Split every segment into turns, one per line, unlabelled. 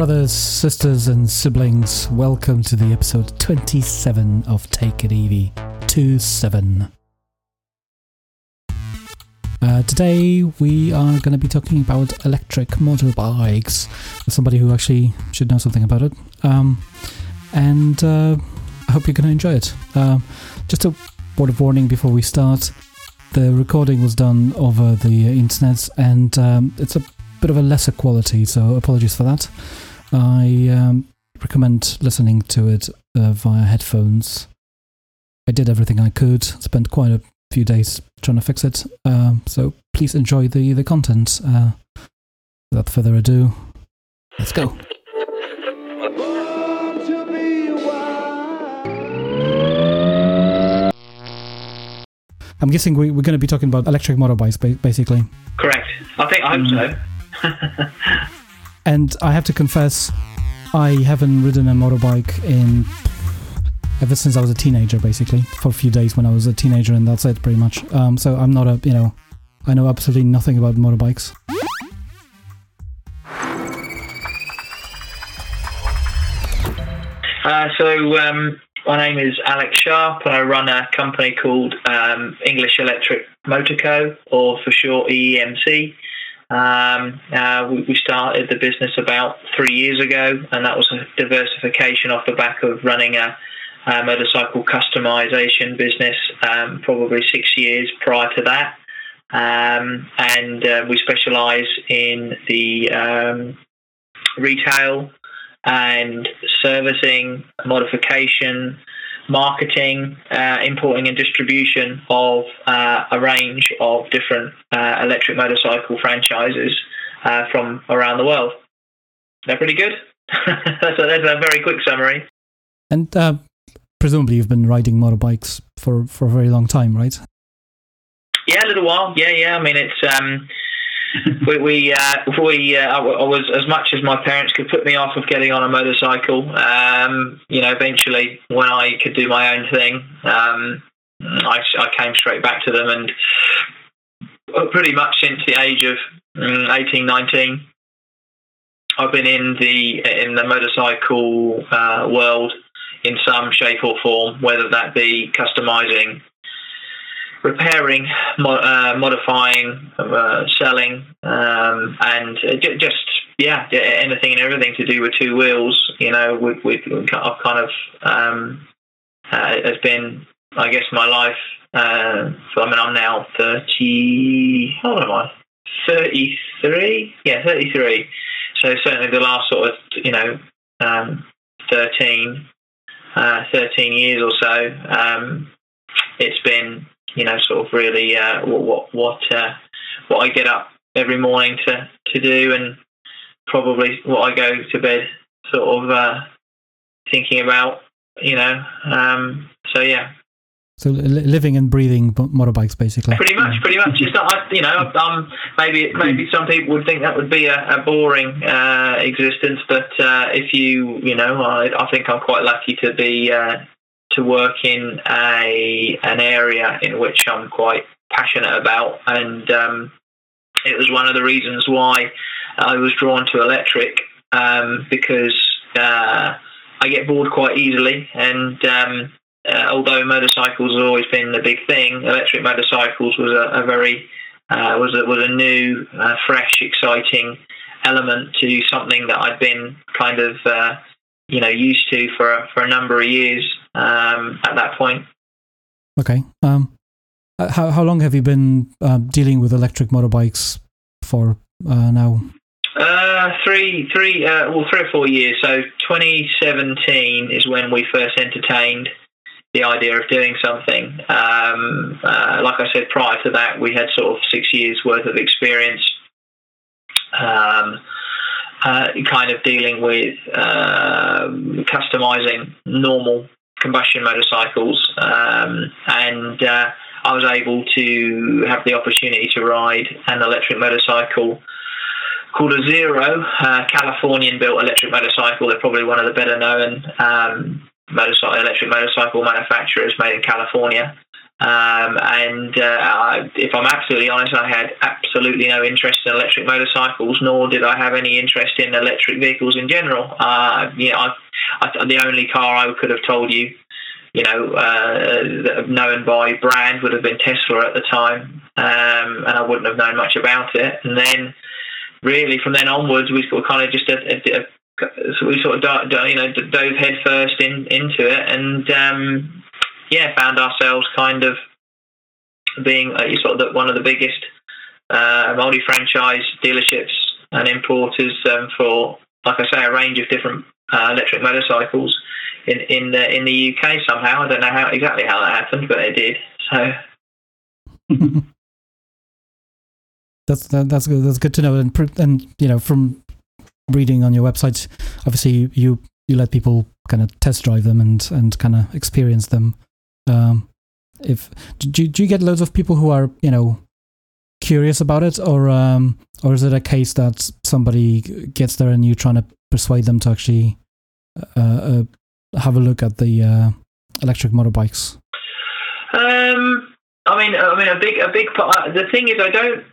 Brothers, sisters, and siblings, welcome to the episode 27 of Take It Easy 27. Uh, today we are going to be talking about electric motorbikes. Somebody who actually should know something about it. Um, and uh, I hope you're going to enjoy it. Uh, just a word of warning before we start. The recording was done over the internet and um, it's a bit of a lesser quality, so apologies for that. I um, recommend listening to it uh, via headphones. I did everything I could, spent quite a few days trying to fix it, uh, so please enjoy the, the content. Uh, without further ado, let's go. I'm guessing we, we're going to be talking about electric motorbikes, basically.
Correct. I think I hope mm.
so. and I have to confess, I haven't ridden a motorbike in ever since I was a teenager, basically, for a few days when I was a teenager, and that's it, pretty much. Um, so I'm not a, you know, I know absolutely nothing about motorbikes.
Uh, so um, my name is Alex Sharp, and I run a company called um, English Electric Motor Co, or for short EEMC. Um, uh, we, we, started the business about three years ago, and that was a diversification off the back of running a, a motorcycle customization business um, probably six years prior to that. Um, and uh, we specialize in the um, retail and servicing, modification, marketing, uh, importing, and distribution of uh, a range of different uh, electric motorcycle franchises uh, from around the world. They're pretty good. that's, a, that's, a, very quick summary.
And uh, presumably, you've been riding motorbikes for, for a very long time, right?
Yeah, a little while. Yeah, yeah. I mean, it's. Um, we we, uh, we uh, I, was as much as my parents could put me off of getting on a motorcycle. Um, you know, eventually when I could do my own thing, um, I, I came straight back to them, and pretty much since the age of um, 18, 19, I've been in the in the motorcycle uh, world in some shape or form, whether that be customizing repairing, uh, modifying, uh, selling, um, and just yeah, anything and everything to do with two wheels. You know, we, we, I've kind of um, uh, has been, I guess, my life. Uh, so I mean, I'm now thirty. How old am I? Thirty-three. Yeah, thirty-three. So certainly the last sort of you know um, 13, uh, 13 years or so. Um, it's been you know, sort of really uh, what what uh, what I get up every morning to to do, and probably what I go to bed sort of uh, thinking about, you know. Um, so yeah.
So living and breathing motorbikes, basically.
Pretty much, pretty much. It's not, you know, um, maybe maybe some people would think that would be a, a boring uh, existence, but uh, if you, you know, I, I think I'm quite lucky to be uh, to work in a an area in which I'm quite passionate about, and um, it was one of the reasons why I was drawn to electric um, because uh, I get bored quite easily, and um, uh, although motorcycles have always been the big thing, electric motorcycles was a, a very uh, was a, was a new, uh, fresh, exciting element to something that I'd been kind of uh, you know used to for for a number of years um, at that point.
Okay. Um, uh, how how long have you been uh, dealing with electric motorbikes for uh, now?
Uh, three, three, uh, well, three or four years. So 2017 is when we first entertained the idea of doing something. Um, uh, like I said, prior to that, we had sort of six years worth of experience. Um, uh, kind of dealing with uh, customizing normal combustion motorcycles, um, and uh, I was able to have the opportunity to ride an electric motorcycle called a Zero, uh, Californian-built electric motorcycle. They're probably one of the better known um, motorcycle electric motorcycle manufacturers made in California. Um, and uh, I, if I'm absolutely honest, I had absolutely no interest in electric motorcycles, nor did I have any interest in electric vehicles in general. Uh, you know, I, I, the only car I could have told you, you know, uh, known by brand would have been Tesla at the time, um, and I wouldn't have known much about it. And then, really, from then onwards, we sort of kind of just a, a, a so we sort of you know dove headfirst in into it, and um, yeah, found ourselves kind of being uh, sort of one of the biggest uh, multi-franchise dealerships and importers um, for, like I say, a range of different uh, electric motorcycles in in the in the UK. Somehow, I don't know how exactly how that happened, but it did. So.
that's that, that's good. That's good to know. And and you know from reading on your website, obviously you you let people kind of test drive them and and kind of experience them. Um, if do, do you get loads of people who are you know curious about it, or um, or is it a case that somebody gets there and you're trying to persuade them to actually uh, uh, have a look at the uh, electric motorbikes?
Um, I mean, I mean, a big, a big part. Uh, the thing is, I don't,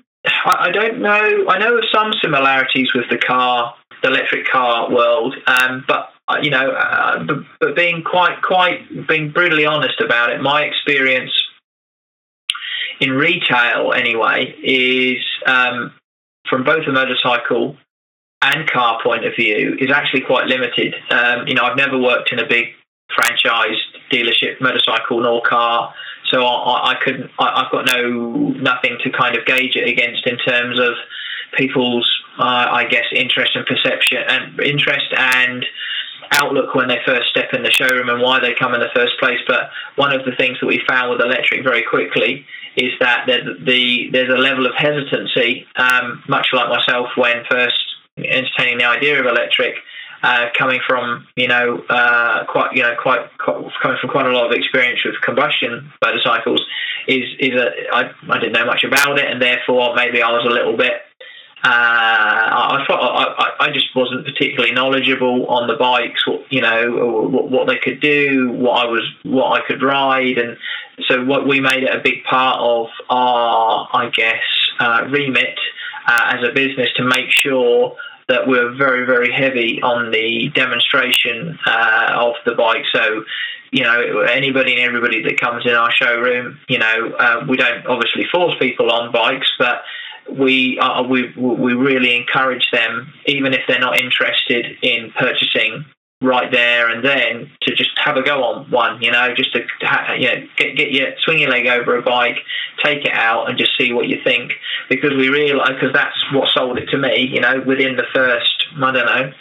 I don't know. I know of some similarities with the car, the electric car world, um, but you know, uh, but, but, being quite, quite, being brutally honest about it, my experience in retail, anyway, is um, from both a motorcycle and car point of view, is actually quite limited. Um, you know, I've never worked in a big franchise dealership, motorcycle nor car, so I, I couldn't. I, have got no nothing to kind of gauge it against in terms of people's, uh, I guess, interest and perception and interest and outlook when they first step in the showroom and why they come in the first place. But one of the things that we found with electric very quickly is that the, there's a level of hesitancy, um, much like myself when first entertaining the idea of electric. Uh, coming from you know uh, quite you know quite, quite, coming from quite a lot of experience with combustion motorcycles is is a I, I didn't know much about it and therefore maybe I was a little bit uh, I, I, I, just wasn't particularly knowledgeable on the bikes, you know, what, what, they could do, what I was, what I could ride, and so what we made it a big part of our, I guess, uh, remit uh, as a business to make sure that we're very, very heavy on the demonstration uh, of the bike. So, you know, anybody and everybody that comes in our showroom, you know, uh, we don't obviously force people on bikes, but we uh, we we really encourage them, even if they're not interested in purchasing right there and then, to just have a go on one. You know, just to you know get get your swing your leg over a bike, take it out, and just see what you think. Because we realise, because that's what sold it to me. You know, within the first I don't know,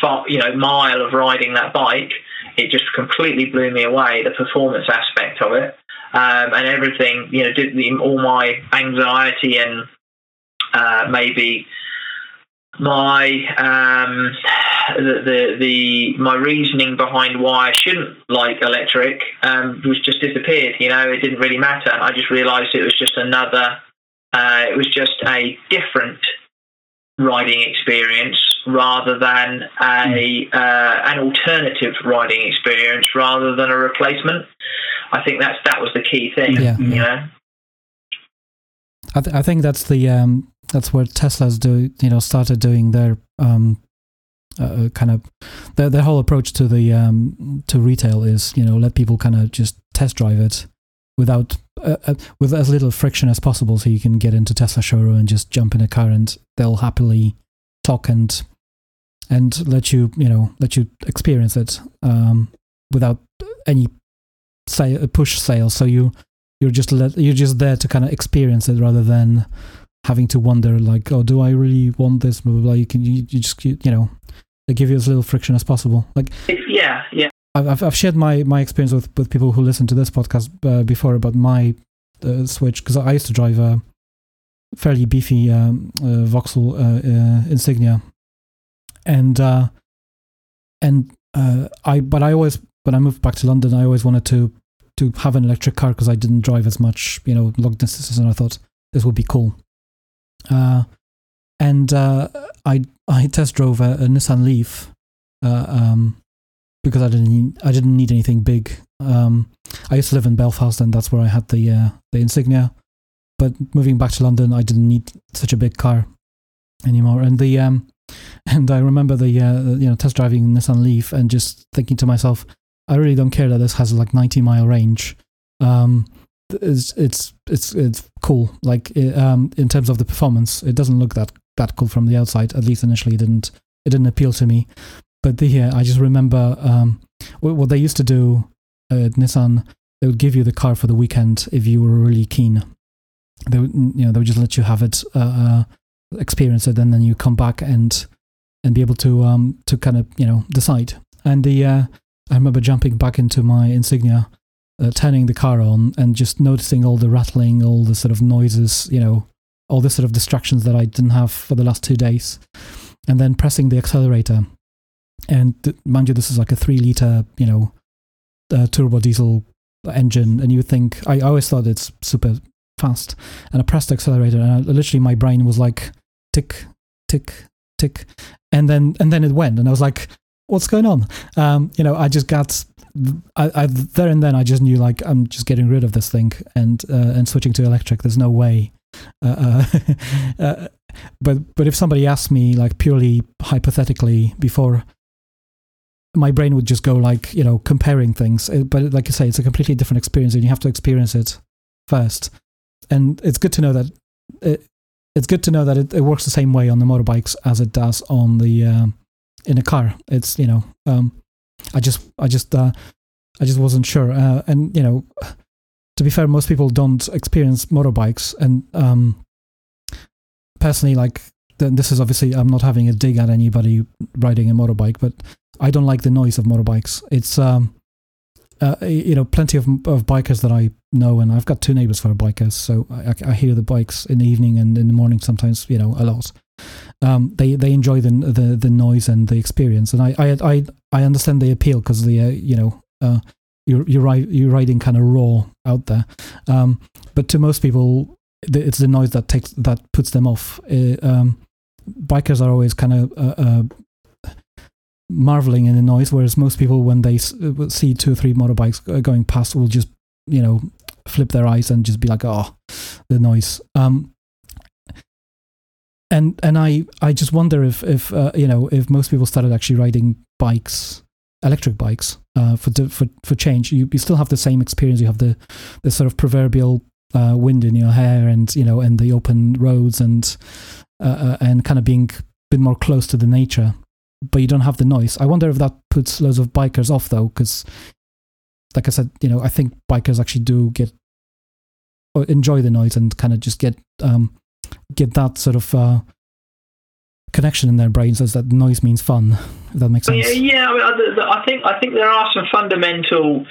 far, you know, mile of riding that bike, it just completely blew me away. The performance aspect of it. Um, and everything, you know, did all my anxiety and uh, maybe my um, the, the, the my reasoning behind why I shouldn't like electric um, was just disappeared. You know, it didn't really matter. I just realised it was just another. Uh, it was just a different riding experience rather than a uh, an alternative riding experience rather than a replacement. I think that's that was the key thing. Yeah. You know.
I, th- I think that's the um, that's where Tesla's do you know started doing their um, uh, uh, kind of their their whole approach to the um, to retail is you know let people kind of just test drive it without uh, uh, with as little friction as possible, so you can get into Tesla showroom and just jump in a car and they'll happily talk and and let you you know let you experience it um, without any say push sales. So you you're just let, you're just there to kind of experience it rather than having to wonder like, oh, do I really want this? Blah blah. blah. You can you, you just you know they give you as little friction as possible. Like
yeah, yeah.
I've I've shared my my experience with with people who listen to this podcast uh, before about my uh, switch because I used to drive a fairly beefy um, uh, Vauxhall uh, uh, Insignia, and uh, and I but I always when I moved back to London I always wanted to to have an electric car because I didn't drive as much you know long distances and I thought this would be cool. Uh, and uh, I I test drove a, a Nissan Leaf uh, um, because I didn't need, I didn't need anything big. Um, I used to live in Belfast, and that's where I had the uh, the Insignia. But moving back to London, I didn't need such a big car anymore. And the um, and I remember the uh, you know test driving Nissan Leaf and just thinking to myself, I really don't care that this has like 90 mile range. Um, it's it's it's it's cool. Like um, in terms of the performance, it doesn't look that that cool from the outside. At least initially, it didn't it didn't appeal to me. But uh, I just remember um, what, what, they used to do at Nissan. They would give you the car for the weekend if you were really keen. They would you know they would just let you have it, uh, uh, experience it, and then you come back and and be able to um to kind of you know decide. And the uh, I remember jumping back into my Insignia uh, turning the car on and just noticing all the rattling, all the sort of noises, you know, all the sort of distractions that I didn't have for the last two days, and then pressing the accelerator. And th- mind you, this is like a three liter, you know, uh, turbo diesel engine, and you think I always thought it's super fast, and I pressed the accelerator, and I, literally my brain was like tick, tick, tick, and then and then it went, and I was like, what's going on? Um, you know, I just got I, I, there and then I just knew like I'm just getting rid of this thing and uh, and switching to electric. There's no way. Uh, uh, uh, but but if somebody asked me like purely hypothetically before, my brain would just go like you know comparing things. Uh, but like you say, it's a completely different experience, and you have to experience it first. And it's good to know that it, it's good to know that it, it works the same way on the motorbikes as it does on the in a car. It's you know. Um, I just, I just, uh, I just wasn't sure. Uh, and you know, to be fair, most people don't experience motorbikes, and um, personally, like this is obviously I'm not having a dig at anybody riding a motorbike, but I don't like the noise of motorbikes. It's um, uh, you know, plenty of of bikers that I know, and I've got two neighbors who are bikers, so I, I hear the bikes in the evening and in the morning sometimes, you know, a lot um, they they enjoy the, the the noise and the experience, and I I I, I understand the appeal because the uh, you know uh, you're you're you're riding kind of raw out there, um, but to most people it's the noise that takes that puts them off. Uh, um, bikers are always kind of uh, uh, marveling in the noise, whereas most people when they uh, see two or three motorbikes going past will just you know flip their eyes and just be like, oh, the noise. Um, and and I I just wonder if if uh, you know if most people started actually riding bikes, electric bikes, uh, for for for change, you, you still have the same experience. You have the the sort of proverbial uh, wind in your hair, and you know, and the open roads, and uh, uh, and kind of being a bit more close to the nature. But you don't have the noise. I wonder if that puts loads of bikers off, though, because, like I said, you know, I think bikers actually do get enjoy the noise and kind of just get um, get that sort of uh, connection in their brains as that noise means fun. If that makes sense.
Yeah, yeah I, mean, I think I think there are some fundamental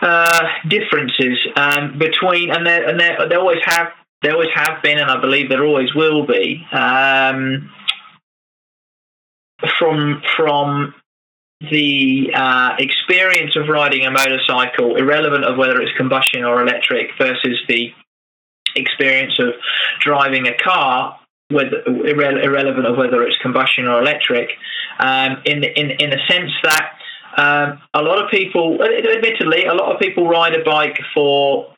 uh, differences um, between, and there and there, there always have there always have been, and I believe there always will be. Um, from from the uh, experience of riding a motorcycle, irrelevant of whether it's combustion or electric, versus the experience of driving a car, whether, irre- irrelevant of whether it's combustion or electric, um, in, in, in the sense that um, a lot of people, admittedly, a lot of people ride a bike for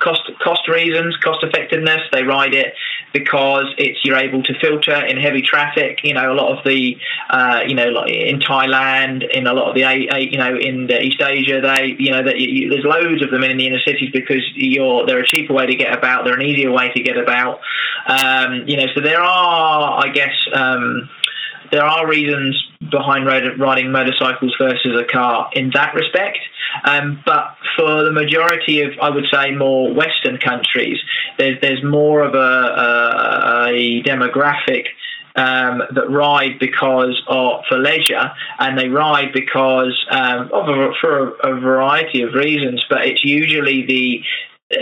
cost cost reasons, cost effectiveness. They ride it because it's you're able to filter in heavy traffic. You know, a lot of the uh, you know in Thailand, in a lot of the you know in East Asia, they you know that there's loads of them in the inner cities because you're they're a cheaper way to get about. They're an easier way to get about. Um, you know, so there are, I guess. Um, there are reasons behind riding motorcycles versus a car in that respect. Um, but for the majority of, I would say, more Western countries, there's there's more of a, a, a demographic um, that ride because of for leisure, and they ride because um, of a, for a, a, variety of reasons. But it's usually the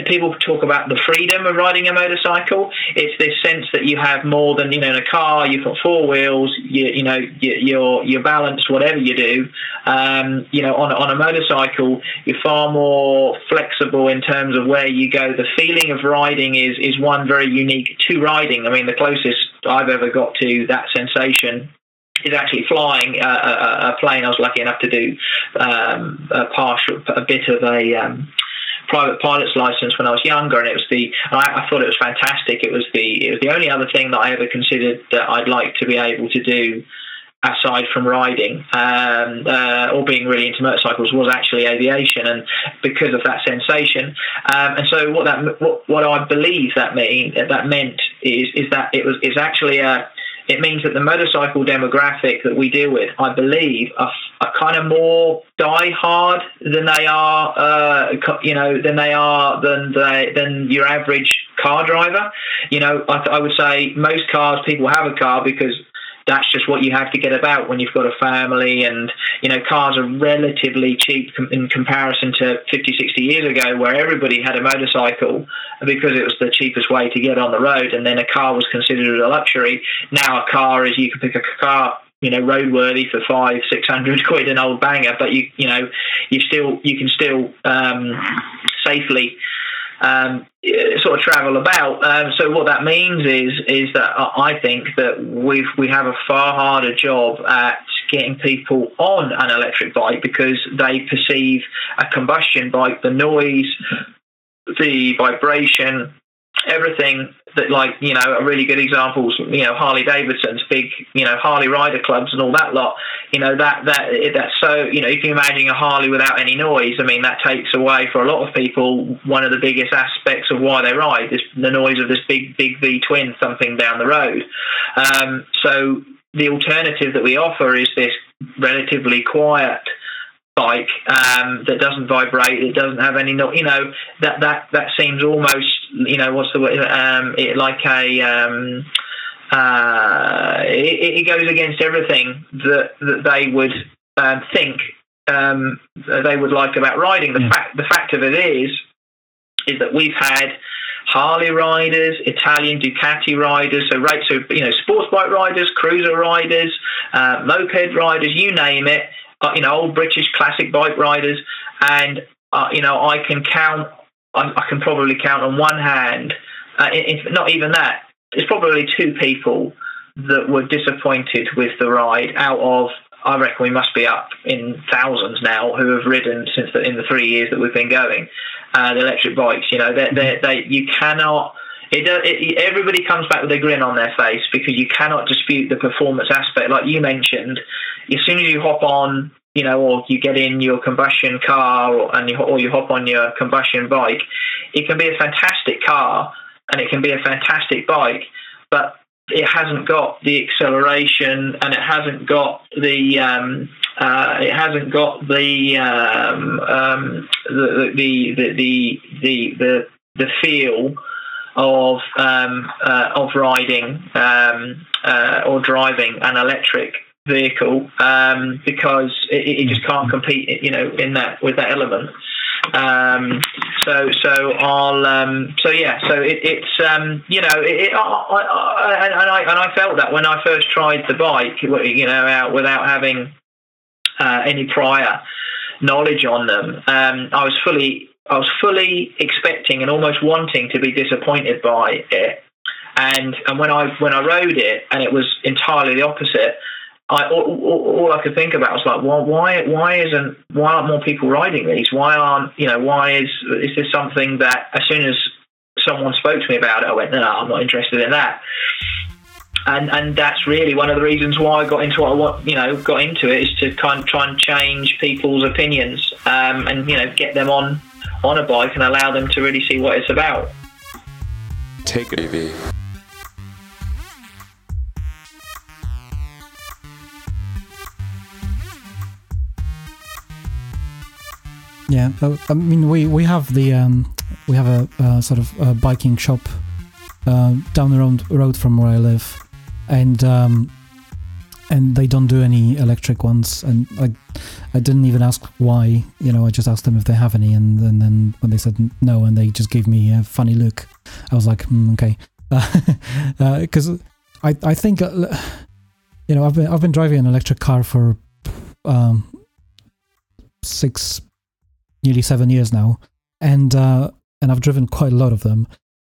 people talk about the freedom of riding a motorcycle. It's this sense that you have more than you know in a car. You've got four wheels. You, you know you're you're balanced whatever you do. Um, you know on on a motorcycle you're far more flexible in terms of where you go. The feeling of riding is is one very unique to riding. I mean the closest I've ever got to that sensation is actually flying a, a, a plane. I was lucky enough to do um, a partial, a bit of a um, private pilot's license when I was younger, and it was the I, I, thought it was fantastic. It was the it was the only other thing that I ever considered that I'd like to be able to do aside from riding um, uh, or being really into motorcycles was actually aviation and because of that sensation um, and so what that what, what I believe that mean that meant is is that it was is actually a it means that the motorcycle demographic that we deal with, I believe, are, are kind of more die-hard than they are, uh, you know, than they are than they, than your average car driver. You know, I, I would say most cars people have a car because that's just what you have to get about when you've got a family and you know cars are relatively cheap in comparison to 50 60 years ago where everybody had a motorcycle because it was the cheapest way to get on the road and then a car was considered a luxury now a car is you can pick a car you know roadworthy for five six hundred quid an old banger but you you know you still you can still um, safely um, sort of travel about. Um, so what that means is is that I think that we've we have a far harder job at getting people on an electric bike because they perceive a combustion bike, the noise, the vibration, everything that like you know a really good examples you know Harley Davidson's big you know Harley rider clubs and all that lot. You know that that that's so you know if you imagine a Harley without any noise. I mean that takes away for a lot of people one of the biggest aspects of why they ride is the noise of this big big V twin thumping down the road. Um, so the alternative that we offer is this relatively quiet bike um, that doesn't vibrate, it doesn't have any, you know, that that that seems almost, you know, what's the word, um, it, like a. Um, uh, it, it, goes against everything that that they would um, think um, they would like about riding. The fact the fact of it is is that we've had Harley riders, Italian Ducati riders, so right, so you know, sports bike riders, cruiser riders, uh, moped riders, you name it uh, you know, old British classic bike riders, and uh, you know, I can count. I, I, can probably count on one hand. Uh, not even that. it's probably two people that were disappointed with the ride out of. I reckon we must be up in thousands now who have ridden since the, in the three years that we've been going. Uh, the electric bikes, you know, they they you cannot it, it, everybody comes back with a grin on their face because you cannot dispute the performance aspect. Like you mentioned, as soon as you hop on, you know, or you get in your combustion car or, and you, or you hop on your combustion bike, it can be a fantastic car and it can be a fantastic bike, but it hasn't got the acceleration and it hasn't got the um, uh, it hasn't got the, um, um, the, the, the, the the the the feel of um, uh, of riding um, uh, or driving an electric vehicle um, because it, it, just can't compete, you know, in that with that element. Um, so so I'll um, so yeah so it, it's um, you know it, I, I, and I and I felt that when I first tried the bike you know out without having uh, any prior knowledge on them I was fully I was fully expecting and almost wanting to be disappointed by it. And and when I when I rode it and it was entirely the opposite, I all, all, I could think about was like, well, why why isn't why aren't more people riding these? Why aren't you know why is is this something that as soon as someone spoke to me about it, I went, no, I'm not interested in that. And and that's really one of the reasons why I got into what I want, you know, got into it is to kind of try and change people's opinions um, and you know get them on on a bike and allow them to really see what it's about.
Take it easy.
Yeah, uh, I mean, we we have the um, we have a, a sort of a biking shop uh, down the road, road from where I live, and um, and they don't do any electric ones. And I, I didn't even ask why. You know, I just asked them if they have any, and, and then when they said no, and they just gave me a funny look, I was like, mm, okay, because uh, I I think uh, you know I've been I've been driving an electric car for um, six, nearly seven years now, and uh, and I've driven quite a lot of them,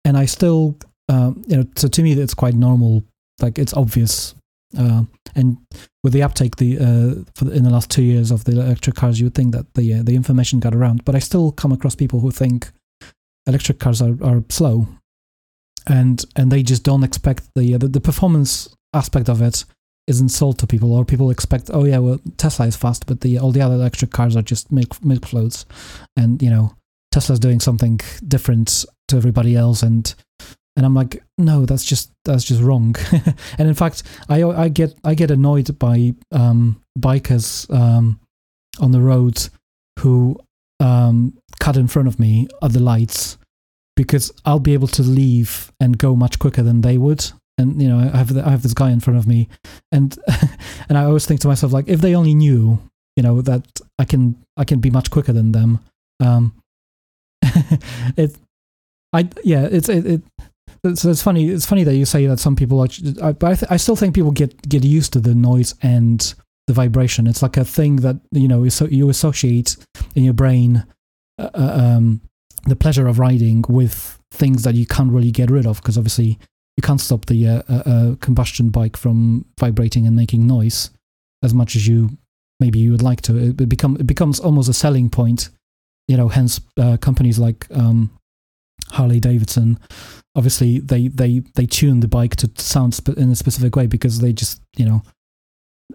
and I still. Um, you know, so to me, it's quite normal. Like it's obvious Uh, and with the uptake the, uh, the, in the last two years of the electric cars, you would think that the uh, the information got around. But I still come across people who think electric cars are, are slow, and and they just don't expect the, the the performance aspect of it isn't sold to people, or people expect, oh yeah, well Tesla is fast, but the all the other electric cars are just milk milk floats, and you know Tesla's doing something different to everybody else, and and I'm like, no, that's just that's just wrong. and in fact, I I get I get annoyed by um, bikers um, on the road who um, cut in front of me at the lights because I'll be able to leave and go much quicker than they would. And you know, I have the, I have this guy in front of me, and and I always think to myself like, if they only knew, you know, that I can I can be much quicker than them. Um, it, I yeah, it's it, it so it's funny. It's funny that you say that some people. Actually, I, I, th- I still think people get get used to the noise and the vibration. It's like a thing that you know so you associate in your brain uh, uh, um, the pleasure of riding with things that you can't really get rid of because obviously you can't stop the uh, uh, uh, combustion bike from vibrating and making noise as much as you maybe you would like to. It, it become it becomes almost a selling point. You know, hence uh, companies like um, Harley Davidson. Obviously they they they tune the bike to sound sp- in a specific way because they just you know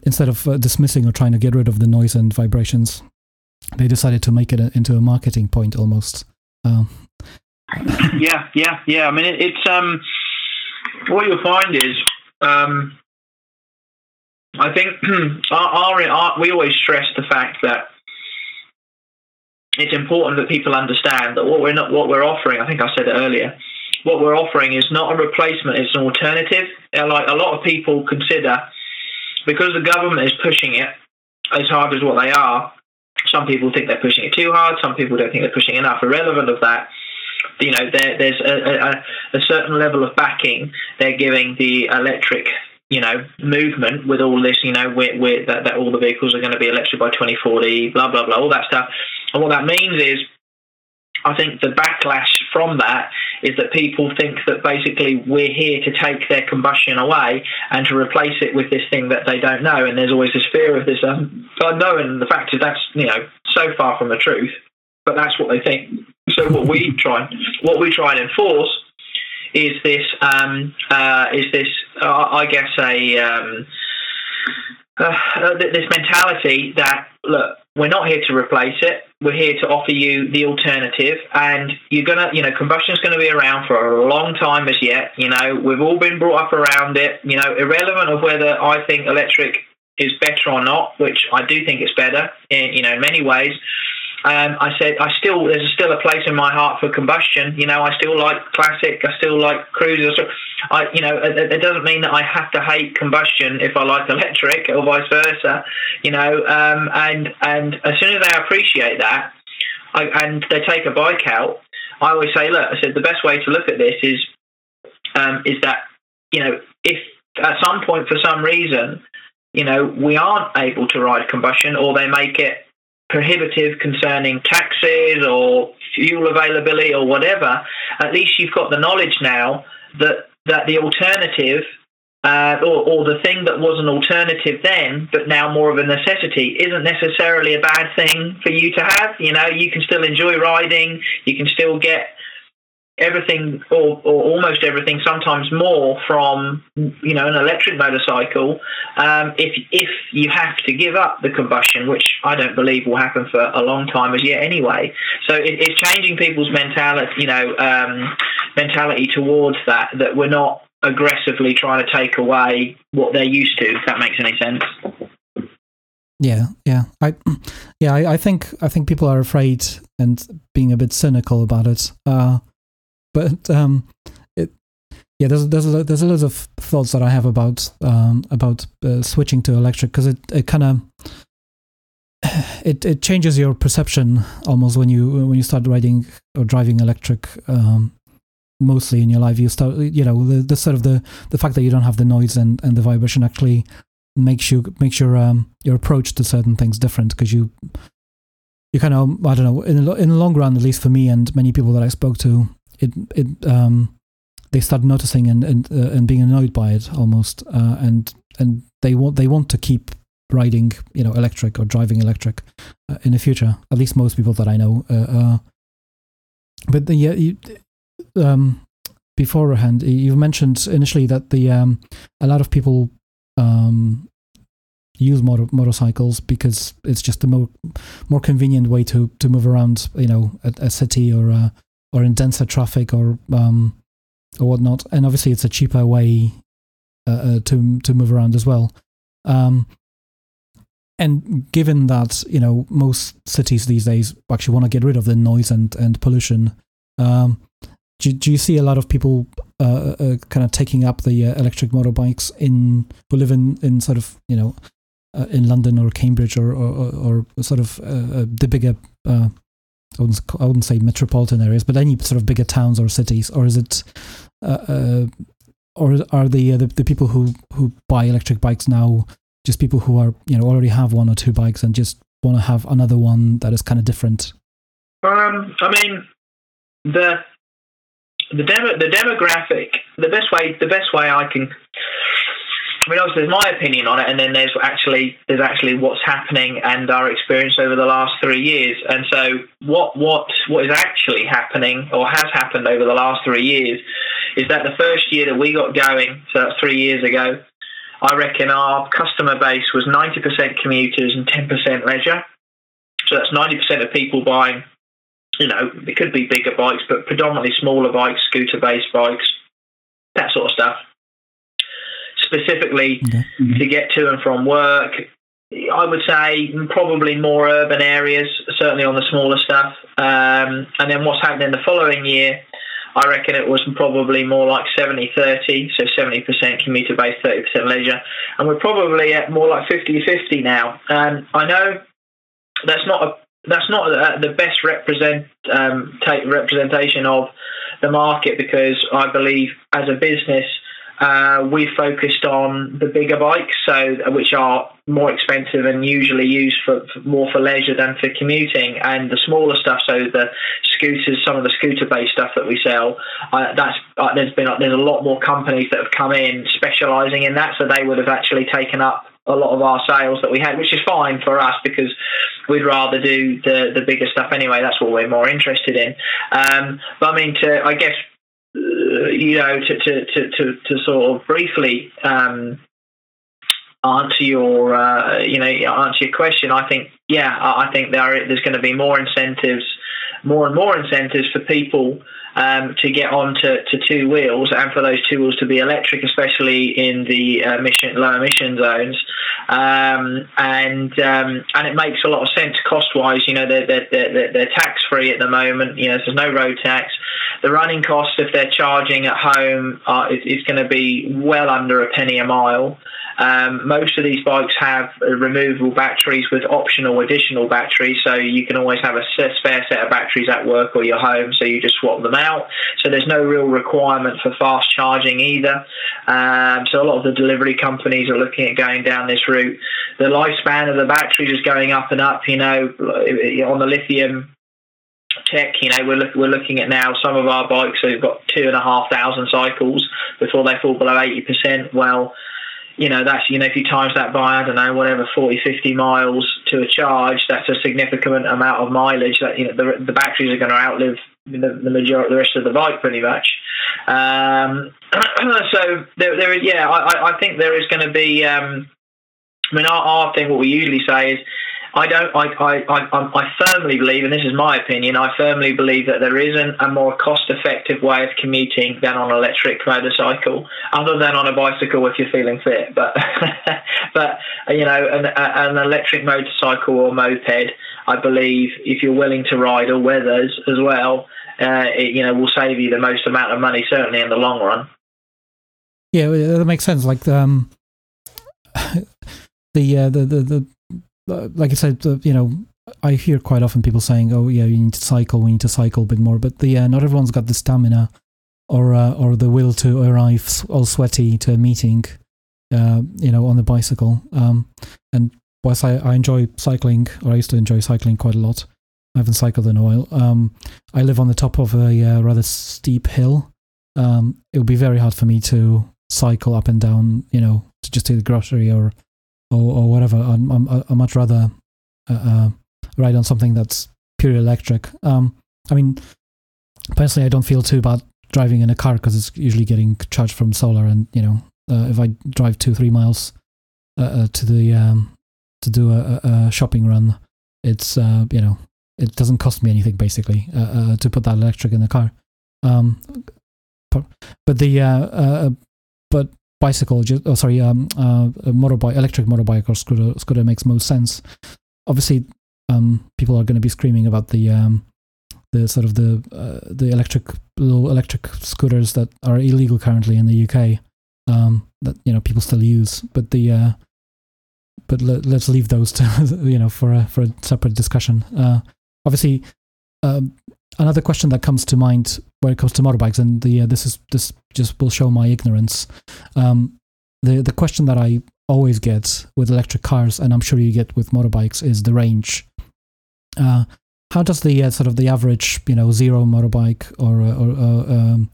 instead of uh, dismissing or trying to get rid of the noise and vibrations they decided to make it a, into a marketing point almost. Um,
yeah yeah yeah. I mean it, it's um what you'll find is um i think our, our, our we always stress the fact that it's important that people understand that what we're not what we're offering i think i said it earlier what we're offering is not a replacement, it's an alternative. Like a lot of people consider, because the government is pushing it as hard as what they are, some people think they're pushing it too hard, some people don't think they're pushing enough. Irrelevant of that, you know, there, there's a, a, a certain level of backing they're giving the electric you know, movement with all this, you know, that, that all the vehicles are going to be electric by 2040, blah, blah, blah, all that stuff. And what that means is I think the backlash from that is that people think that basically we're here to take their combustion away and to replace it with this thing that they don't know. And there's always this fear of this um, unknown. And the fact is that's you know so far from the truth, but that's what they think. So what we try what we try and enforce is this um, uh, is this uh, I guess a um, uh, this mentality that look we're not here to replace it. We're here to offer you the alternative, and you're gonna, you know, combustion's going to be around for a long time as yet. You know, we've all been brought up around it. You know, irrelevant of whether I think electric is better or not, which I do think it's better in, you know, in many ways. Um, I said I still there's still a place in my heart for combustion. You know, I still like classic. I still like cruisers. I, you know, it, it, doesn't mean that I have to hate combustion if I like electric or vice versa. You know, um, and and as soon as they appreciate that, I, and they take a bike out, I always say, look, I said the best way to look at this is um, is that you know if at some point for some reason you know we aren't able to ride combustion or they make it prohibitive concerning taxes or fuel availability or whatever, at least you've got the knowledge now that that the alternative uh, or, or the thing that was an alternative then, but now more of a necessity, isn't necessarily a bad thing for you to have. You know, you can still enjoy riding, you can still get everything or, or almost everything, sometimes more from you know an electric motorcycle. Um, if if you have to give up the combustion, which I don't believe will happen for a long time as yet anyway. So it, it's changing people's mentality, you know, um, mentality towards that. That we're not aggressively trying to take away what they're used to. If that makes any sense.
Yeah, yeah, I, yeah, I, I think I think people are afraid and being a bit cynical about it. Uh, but um, it, yeah, there's there's a, there's a lot of thoughts that I have about um, about uh, switching to electric because it it kind of it it changes your perception almost when you when you start riding or driving electric. Um, mostly in your life, you start you know the, the sort of the the fact that you don't have the noise and and the vibration actually makes you makes your um your approach to certain things different because you you kind of I don't know in the, in the long run at least for me and many people that I spoke to it it um, they start noticing and and, uh, and being annoyed by it almost, uh, and and they want they want to keep riding, you know, electric or driving electric uh, in the future. At least most people that I know. Uh, uh, but the, yeah, you, um, beforehand, you mentioned initially that the um, a lot of people um, use motor, motorcycles because it's just a more more convenient way to to move around, you know, a, a city or uh, or in denser traffic or um, or whatnot. And obviously, it's a cheaper way uh, uh, to to move around as well. Um, and given that you know most cities these days actually want to get rid of the noise and and pollution, um, do, do you see a lot of people uh, uh, kind of taking up the uh, electric motorbikes in who live in in sort of you know uh, in London or Cambridge or or, or sort of uh, the bigger I wouldn't, I wouldn't say metropolitan areas, but any sort of bigger towns or cities, or is it, uh, uh, or are the, uh, the the people who who buy electric bikes now just people who are you know already have one or two bikes and just want to have another one that is kind of different?
Um, I mean, the the demo, the demographic, the best way, the best way I can. I mean, obviously, there's my opinion on it, and then there's actually there's actually what's happening and our experience over the last three years. And so, what what what is actually happening or has happened over the last three years is that the first year that we got going, so that's three years ago, I reckon our customer base was 90% commuters and 10% leisure. So that's 90% of people buying, you know, it could be bigger bikes, but predominantly smaller bikes, scooter based bikes, that sort of stuff. Specifically okay. mm-hmm. to get to and from work, I would say probably more urban areas, certainly on the smaller stuff. Um, and then what's happened in the following year I reckon it was probably more like 70 30, so 70% commuter based, 30% leisure. And we're probably at more like 50 50 now. And I know that's not a that's not the best represent um, representation of the market because I believe as a business uh, we focused on the bigger bikes, so which are more expensive and usually used for, for, more for leisure than for commuting, and the smaller stuff. So the scooters, some of the scooter-based stuff that we sell, uh, that's uh, there's been there's a lot more companies that have come in specialising in that, so they would have actually taken up a lot of our sales that we had, which is fine for us because we'd rather do the the bigger stuff anyway. That's what we're more interested in. Um, but I mean, to I guess uh, you know, to, to, to, to, to sort of briefly um, answer your, uh, you know, answer your question, I think, yeah, I think there are, there's going to be more incentives, more and more incentives for people um, to get onto to two wheels and for those two wheels to be electric, especially in the uh, emission, low emission zones. Um, and um, and it makes a lot of sense cost wise. You know, they're, they're, they're, they're tax free at the moment. You know, there's no road tax. The running cost, if they're charging at home, uh, is, is going to be well under a penny a mile. Um, most of these bikes have removable batteries with optional additional batteries, so you can always have a spare set of batteries at work or your home, so you just swap them out. So there's no real requirement for fast charging either. Um, so a lot of the delivery companies are looking at going down this route. The lifespan of the batteries is going up and up. You know, on the lithium tech, you know, we're, look, we're looking at now some of our bikes have got two and a half thousand cycles before they fall below 80%. Well, you know, that's, you know, if you times that by, I don't know, whatever, 40, 50 miles to a charge, that's a significant amount of mileage that, you know, the, the batteries are going to outlive the, the majority, the rest of the bike pretty much. Um, so there, there is, yeah, I, I think there is going to be, um, I mean, our, our thing, what we usually say is, I don't. I, I, I, I firmly believe, and this is my opinion. I firmly believe that there isn't a more cost-effective way of commuting than on an electric motorcycle, other than on a bicycle if you're feeling fit. But, but you know, an, an electric motorcycle or moped, I believe, if you're willing to ride all weathers as well, uh, it, you know, will save you the most amount of money, certainly in the long run.
Yeah, that makes sense. Like um, the uh, the the the like I said, you know, I hear quite often people saying, "Oh, yeah, you need to cycle. We need to cycle a bit more." But the uh, not everyone's got the stamina or uh, or the will to arrive all sweaty to a meeting, uh, you know, on the bicycle. Um, and whilst I, I enjoy cycling, or I used to enjoy cycling quite a lot, I haven't cycled in a while. Um, I live on the top of a uh, rather steep hill. Um, it would be very hard for me to cycle up and down, you know, to just take the grocery or or, or whatever. I'm, I'm, I much rather uh, uh, ride on something that's purely electric. Um, I mean, personally, I don't feel too bad driving in a car because it's usually getting charged from solar, and you know, uh, if I drive two three miles uh, uh, to the um, to do a, a shopping run, it's uh, you know, it doesn't cost me anything basically to put that electric in the car. Um, but the but bicycle, oh sorry, um, motorbike, electric motorbike or scooter, scooter makes most sense. Obviously, um, people are going to be screaming about the um, the sort of the uh, the electric little electric scooters that are illegal currently in the UK um, that you know people still use, but the uh, but let, us leave those to you know for a for a separate discussion. Uh, obviously, um, another question that comes to mind when it comes to motorbikes, and the uh, this is this just will show my ignorance. Um, the the question that I always get with electric cars, and I'm sure you get with motorbikes, is the range. Uh, how does the uh, sort of the average, you know, zero motorbike or uh, or uh, um,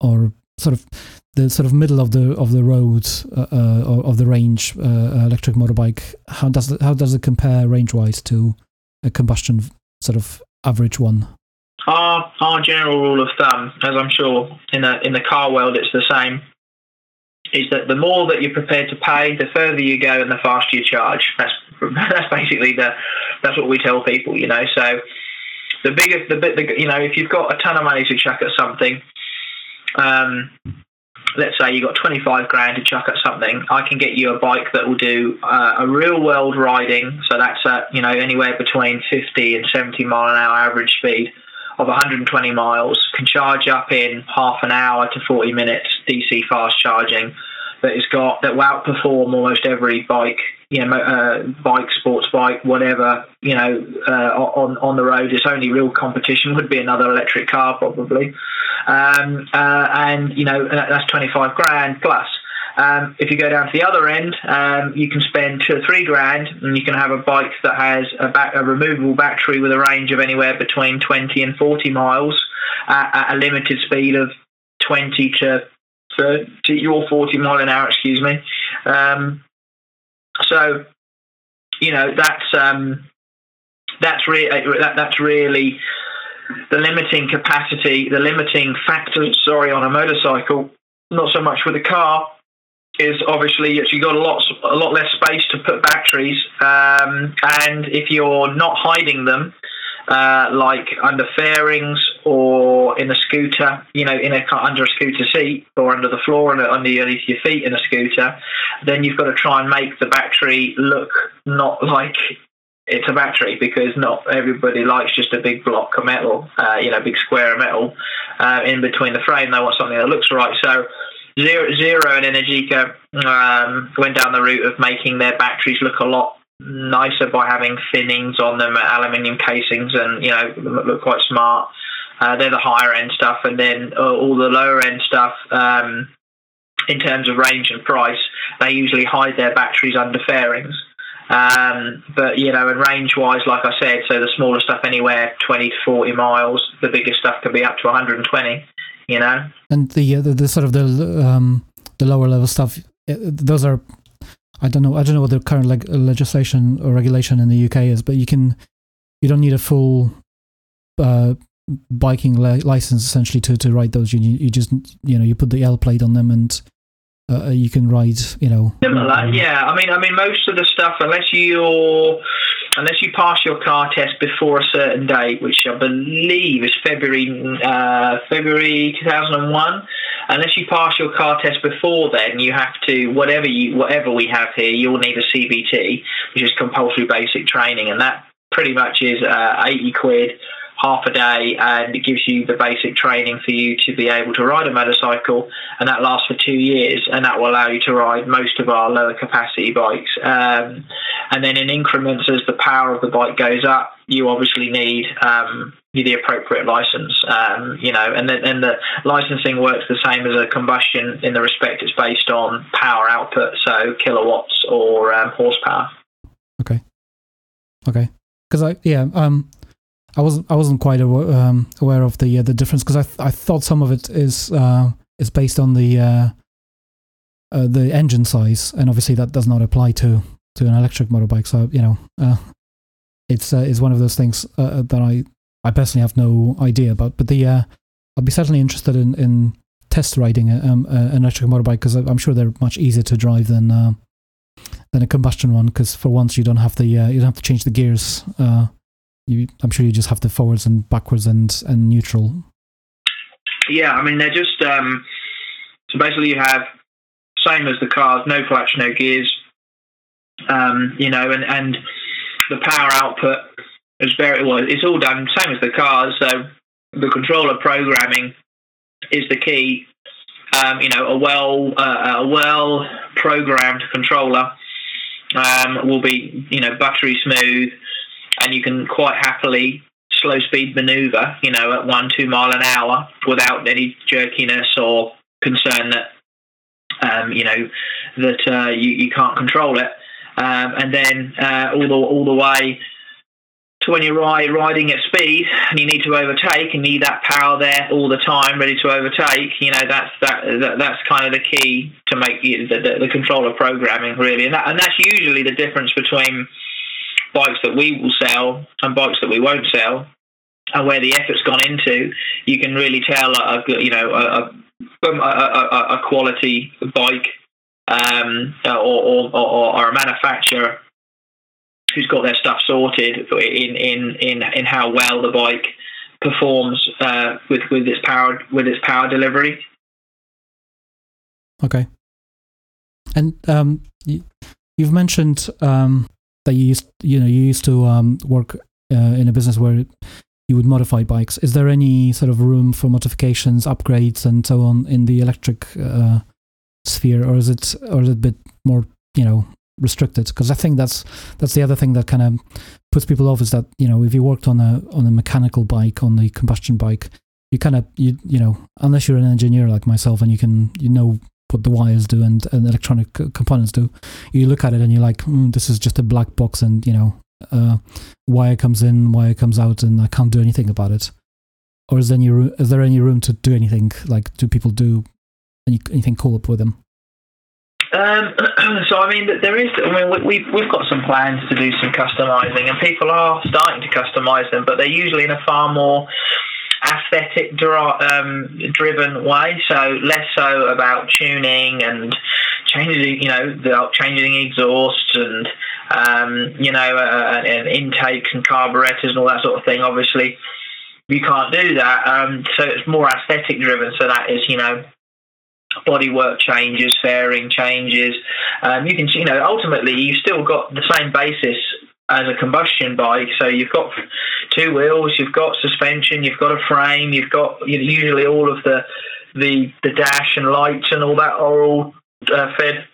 or sort of the sort of middle of the of the road uh, of the range electric motorbike? How does how does it compare range wise to a combustion sort of average one?
Our our general rule of thumb, as I'm sure in the in the car world, it's the same is that the more that you're prepared to pay, the further you go and the faster you charge. That's that's basically the that's what we tell people, you know. So the bigger the bit, you know, if you've got a ton of money to chuck at something, um, let's say you've got 25 grand to chuck at something, I can get you a bike that will do uh, a real world riding. So that's at, you know, anywhere between 50 and 70 mile an hour average speed of 120 miles, can charge up in half an hour to 40 minutes DC fast charging. That has got that will outperform almost every bike, you know, uh, bike, sports bike, whatever, you know, uh, on on the road. Its only real competition would be another electric car, probably, um, uh, and you know that's 25 grand plus. Um, if you go down to the other end, um, you can spend two or three grand, and you can have a bike that has a, a removable battery with a range of anywhere between 20 and 40 miles at, at a limited speed of 20 to 30 or 40 mile an hour, excuse me. Um, so, you know, that's um, that's really that, that's really the limiting capacity, the limiting factor. Sorry, on a motorcycle, not so much with a car is obviously you've got a lot a lot less space to put batteries, um, and if you're not hiding them, uh, like under fairings or in a scooter, you know, in a under a scooter seat or under the floor and underneath your feet in a scooter, then you've got to try and make the battery look not like it's a battery because not everybody likes just a big block of metal, uh, you know, big square of metal uh, in between the frame. They want something that looks right. So Zero, Zero and Energica um, went down the route of making their batteries look a lot nicer by having finnings on them, aluminium casings, and you know look quite smart. Uh, they're the higher end stuff, and then uh, all the lower end stuff. Um, in terms of range and price, they usually hide their batteries under fairings. Um, but you know, and range wise, like I said, so the smaller stuff anywhere 20 to 40 miles, the bigger stuff can be up to 120 you know.
And the uh, the, the sort of the um, the lower level stuff, uh, those are. I don't know. I don't know what the current leg- legislation or regulation in the UK is, but you can, you don't need a full uh, biking li- license essentially to, to ride those. You you just you know you put the L plate on them and uh, you can ride. You know.
Similar, yeah. I mean, I mean, most of the stuff, unless you're unless you pass your car test before a certain date, which I believe is February uh, February 2001. Unless you pass your car test before then, you have to whatever you whatever we have here, you'll need a CBT, which is compulsory basic training, and that pretty much is uh, 80 quid half a day and it gives you the basic training for you to be able to ride a motorcycle and that lasts for two years and that will allow you to ride most of our lower capacity bikes. Um, and then in increments as the power of the bike goes up you obviously need um, the appropriate license um, you know and then and the licensing works the same as a combustion in the respect it's based on power output so kilowatts or um, horsepower.
Okay. Okay. Because i yeah um I wasn't I wasn't quite aware, um, aware of the uh, the difference because I th- I thought some of it is uh, is based on the uh, uh, the engine size, and obviously that does not apply to to an electric motorbike. So you know, uh, it's uh, is one of those things that I I personally have no idea about. But the I'll be certainly interested in in test riding a, um, an electric motorbike because I'm sure they're much easier to drive than than a combustion one. Because for once, you don't have the you don't have to change the gears. You, I'm sure you just have the forwards and backwards and and neutral.
Yeah, I mean they're just um, so basically you have same as the cars, no clutch, no gears. Um, you know, and and the power output is very well. It's all done same as the cars. So the controller programming is the key. Um, you know, a well uh, a well programmed controller um, will be you know buttery smooth, and you can quite happily slow speed maneuver. You know, at one two mile an hour without any jerkiness or concern that um, you know that uh, you, you can't control it. Um, and then uh, all the all the way to when you're ride, riding at speed and you need to overtake and need that power there all the time, ready to overtake. You know that's that, that that's kind of the key to make the, the, the controller programming really, and that, and that's usually the difference between bikes that we will sell and bikes that we won't sell, and where the effort's gone into. You can really tell a, you know a, a, a, a quality bike um, or, or, or, or a manufacturer who's got their stuff sorted in in in, in how well the bike performs uh, with with its power with its power delivery.
Okay. And um, you, have mentioned um, that you used you know you used to um, work uh, in a business where you would modify bikes. Is there any sort of room for modifications, upgrades, and so on in the electric uh, sphere, or is it or is it a bit more you know restricted? Because I think that's that's the other thing that kind of puts people off is that you know if you worked on a on a mechanical bike on the combustion bike, you kind of you you know unless you're an engineer like myself and you can you know what the wires do and, and electronic components do, you look at it and you're like, mm, this is just a black box and you know uh, wire comes in, wire comes out, and I can't do anything about it. Or is there any is there any room to do anything? Like, do people do any, anything cool up with them?
Um, so I mean, there is. I mean, we've we've got some plans to do some customizing, and people are starting to customize them, but they're usually in a far more aesthetic um, driven way. So less so about tuning and changing, you know, changing exhausts and um, you know, uh, and intakes and carburetors and all that sort of thing. Obviously, you can't do that. Um, so it's more aesthetic driven. So that is, you know, bodywork changes, fairing changes. Um, you can, you know, ultimately you've still got the same basis as a combustion bike. So you've got two wheels, you've got suspension, you've got a frame, you've got you know, usually all of the the the dash and lights and all that are all uh, fed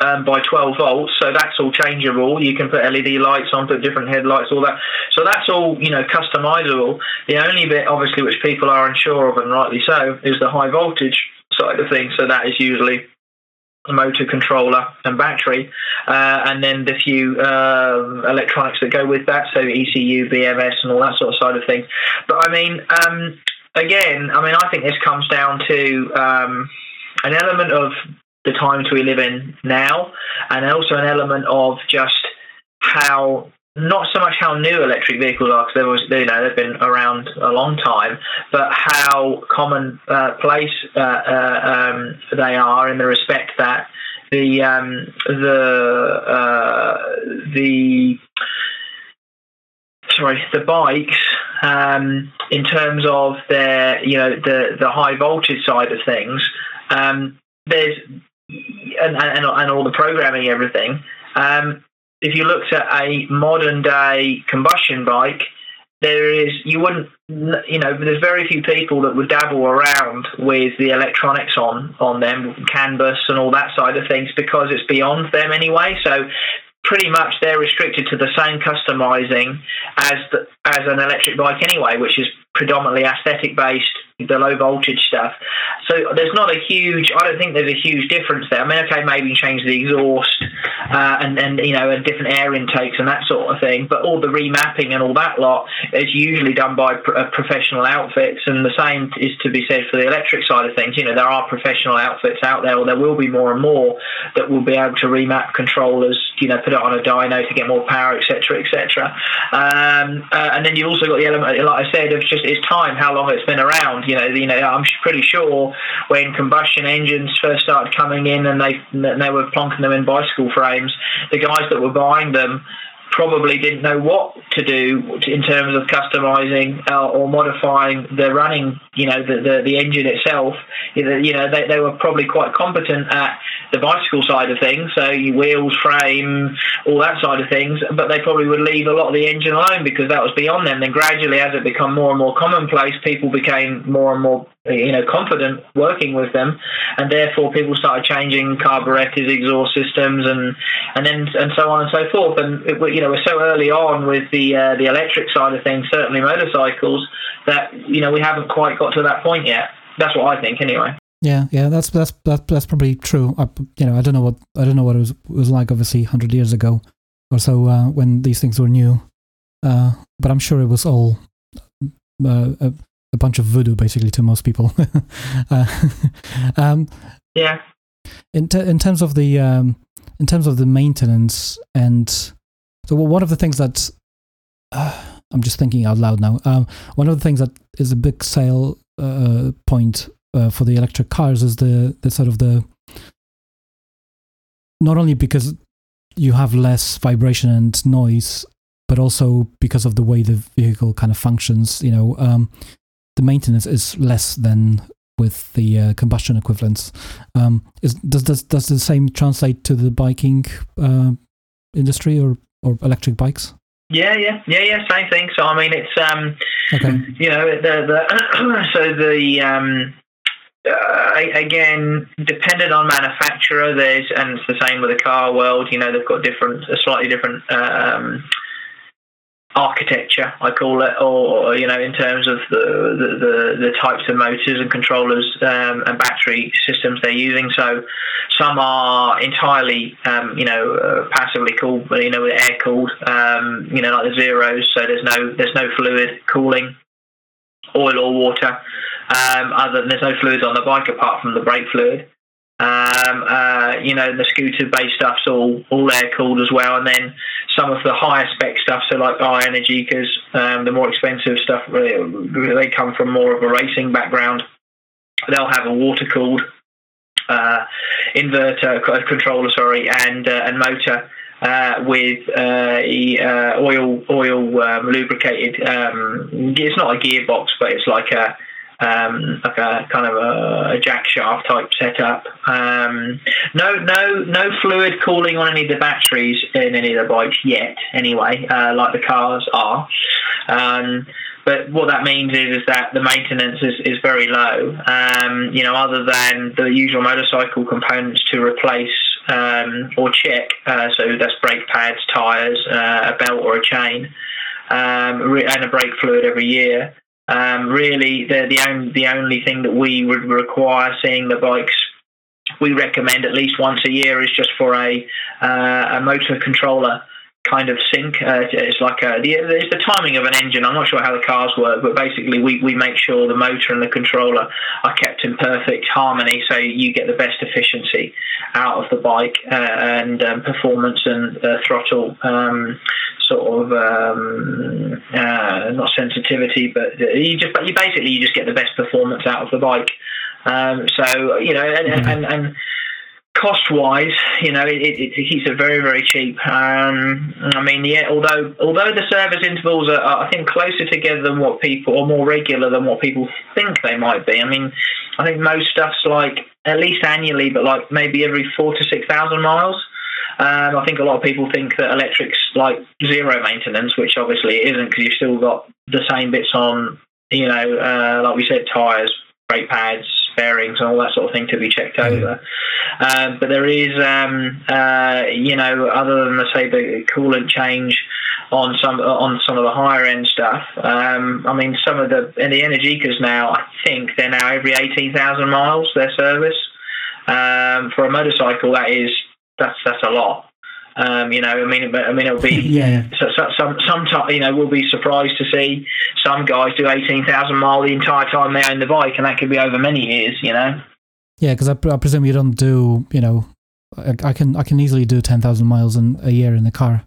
um, by 12 volts, so that's all changeable. You can put LED lights on, put different headlights, all that. So that's all you know customizable. The only bit, obviously, which people are unsure of, and rightly so, is the high voltage side of things. So that is usually motor controller and battery, uh, and then the few um, electronics that go with that, so ECU, BMS, and all that sort of side of things. But I mean, um, again, I mean, I think this comes down to um, an element of the times we live in now, and also an element of just how not so much how new electric vehicles are, because they've you know they've been around a long time, but how commonplace uh, uh, uh, um, they are in the respect that the um, the uh, the sorry the bikes um, in terms of their you know the the high voltage side of things. Um, there's and, and, and all the programming, everything. Um, if you looked at a modern day combustion bike, there is you wouldn't you know there's very few people that would dabble around with the electronics on on them CAN bus and all that side of things because it's beyond them anyway. So pretty much they're restricted to the same customizing as the, as an electric bike anyway which is predominantly aesthetic based the low voltage stuff. So there's not a huge. I don't think there's a huge difference there. I mean, okay, maybe change the exhaust uh, and and you know and different air intakes and that sort of thing. But all the remapping and all that lot is usually done by uh, professional outfits, and the same is to be said for the electric side of things. You know, there are professional outfits out there, or there will be more and more that will be able to remap controllers. You know, put it on a dyno to get more power, etc., etc. Um, uh, and then you've also got the element, like I said, of just its time, how long it's been around. You know, you know, I'm pretty sure when combustion engines first started coming in and they and they were plonking them in bicycle frames, the guys that were buying them probably didn't know what to do in terms of customizing uh, or modifying the running, you know, the, the, the engine itself. You know, they, they were probably quite competent at the bicycle side of things, so wheels, frame, all that side of things, but they probably would leave a lot of the engine alone because that was beyond them. Then gradually, as it became more and more commonplace, people became more and more you know confident working with them, and therefore people started changing carburetors, exhaust systems, and and then and so on and so forth. And it, you know we're so early on with the uh, the electric side of things, certainly motorcycles, that you know we haven't quite got to that point yet. That's what I think, anyway.
Yeah, yeah, that's that's that's, that's probably true. I, you know, I don't know what I don't know what it was, it was like, obviously, hundred years ago or so uh, when these things were new. Uh, but I'm sure it was all uh, a bunch of voodoo basically to most people.
uh, um, yeah.
In t- in terms of the um, in terms of the maintenance and so one of the things that uh, I'm just thinking out loud now. Um, one of the things that is a big sale uh, point uh, for the electric cars is the the sort of the not only because you have less vibration and noise, but also because of the way the vehicle kind of functions. You know, um, the maintenance is less than with the uh, combustion equivalents. Um, is, does, does does the same translate to the biking uh, industry or, or electric bikes?
Yeah, yeah, yeah, yeah. Same thing. So I mean, it's um, okay. You know, the the so the um, uh, again, dependent on manufacturer, there's and it's the same with the car world. You know, they've got different, a slightly different um, architecture, I call it, or, you know, in terms of the, the, the, types of motors and controllers um, and battery systems they're using. So some are entirely, um, you know, uh, passively cooled, you know, air cooled, um, you know, like the zeros. So there's no there's no fluid cooling, oil or water. Um, other than there's no fluids on the bike apart from the brake fluid. Um, uh, you know, the scooter based stuff's all all air cooled as well, and then some of the higher spec stuff, so like our Energica, because um, the more expensive stuff, they come from more of a racing background. They'll have a water cooled uh, inverter controller, sorry, and uh, and motor. Uh, with uh, uh, oil oil um, lubricated. Um, it's not a gearbox, but it's like a um, like a kind of a, a jack shaft type setup. Um, no, no, no fluid cooling on any of the batteries in any of the bikes yet. Anyway, uh, like the cars are. Um, but what that means is, is that the maintenance is, is very low. Um, you know, other than the usual motorcycle components to replace um, or check, uh, so that's brake pads, tyres, uh, a belt or a chain, um, and a brake fluid every year. Um, really, the the only the only thing that we would require seeing the bikes we recommend at least once a year is just for a uh, a motor controller kind of sync. Uh, it's like a, the, it's the timing of an engine. I'm not sure how the cars work, but basically we, we make sure the motor and the controller are kept in perfect harmony so you get the best efficiency out of the bike uh, and um, performance and uh, throttle um, sort of um, uh, not sensitivity, but you just but you basically you just get the best performance out of the bike. Um, so you know, and, mm-hmm. and, and cost wise, you know, it, it, it, keeps it very, very cheap. Um, I mean, yeah, although although the service intervals are, are, I think, closer together than what people, or more regular than what people think they might be. I mean, I think most stuff's like at least annually, but like maybe every four to six thousand miles. Um, I think a lot of people think that electric's like zero maintenance, which obviously it isn't because you've still got the same bits on, you know, uh, like we said, tyres, brake pads, bearings, and all that sort of thing to be checked mm-hmm. over. Um, but there is, um, uh, you know, other than the say the coolant change on some on some of the higher end stuff. Um, I mean, some of the and the Energicas now, I think they're now every eighteen thousand miles their service. Um, for a motorcycle, that is that's that's a lot. Um, you know, I mean, I mean, it'll be
yeah.
so, so, some some you know we'll be surprised to see some guys do eighteen thousand mile the entire time they own the bike, and that could be over many years. You know.
Yeah, because I, I presume you don't do you know, I, I can I can easily do ten thousand miles in a year in the car,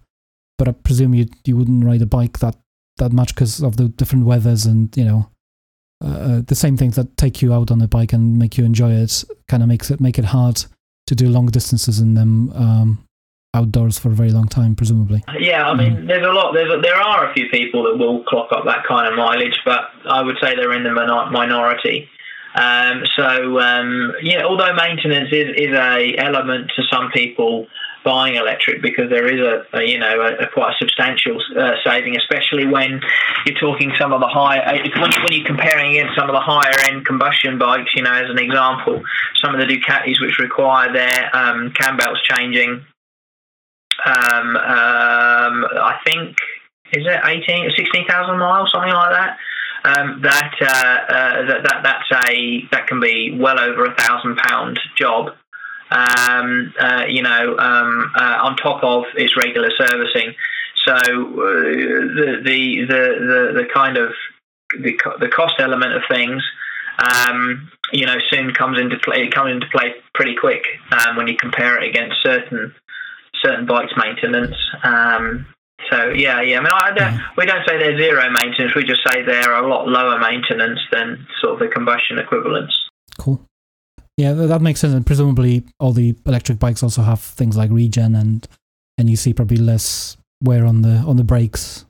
but I presume you you wouldn't ride a bike that that much because of the different weathers and you know. Uh, uh, the same things that take you out on the bike and make you enjoy it kind of makes it make it hard to do long distances in them um, outdoors for a very long time, presumably.
Yeah, I mean, there's a lot. There's a, there are a few people that will clock up that kind of mileage, but I would say they're in the minority. Um, so um, yeah, although maintenance is, is a element to some people buying electric because there is a, a you know a, a, quite a substantial uh, saving, especially when you're talking some of the higher when, when you're comparing against some of the higher end combustion bikes. You know, as an example, some of the Ducatis which require their um, cam belts changing. Um, um, I think is it 18 16,000 miles, something like that. Um, that, uh, uh, that that that's a that can be well over a thousand pound job um, uh, you know, um, uh, on top of its regular servicing. So uh, the, the, the the kind of the, the cost element of things, um, you know, soon comes into play. It comes into play pretty quick um, when you compare it against certain certain bikes maintenance. Um, so yeah, yeah. I mean, I don't, we don't say they're zero maintenance. We just say they're a lot lower maintenance than sort of the combustion equivalents.
Cool. Yeah, that makes sense. And presumably, all the electric bikes also have things like regen, and and you see probably less wear on the on the brakes.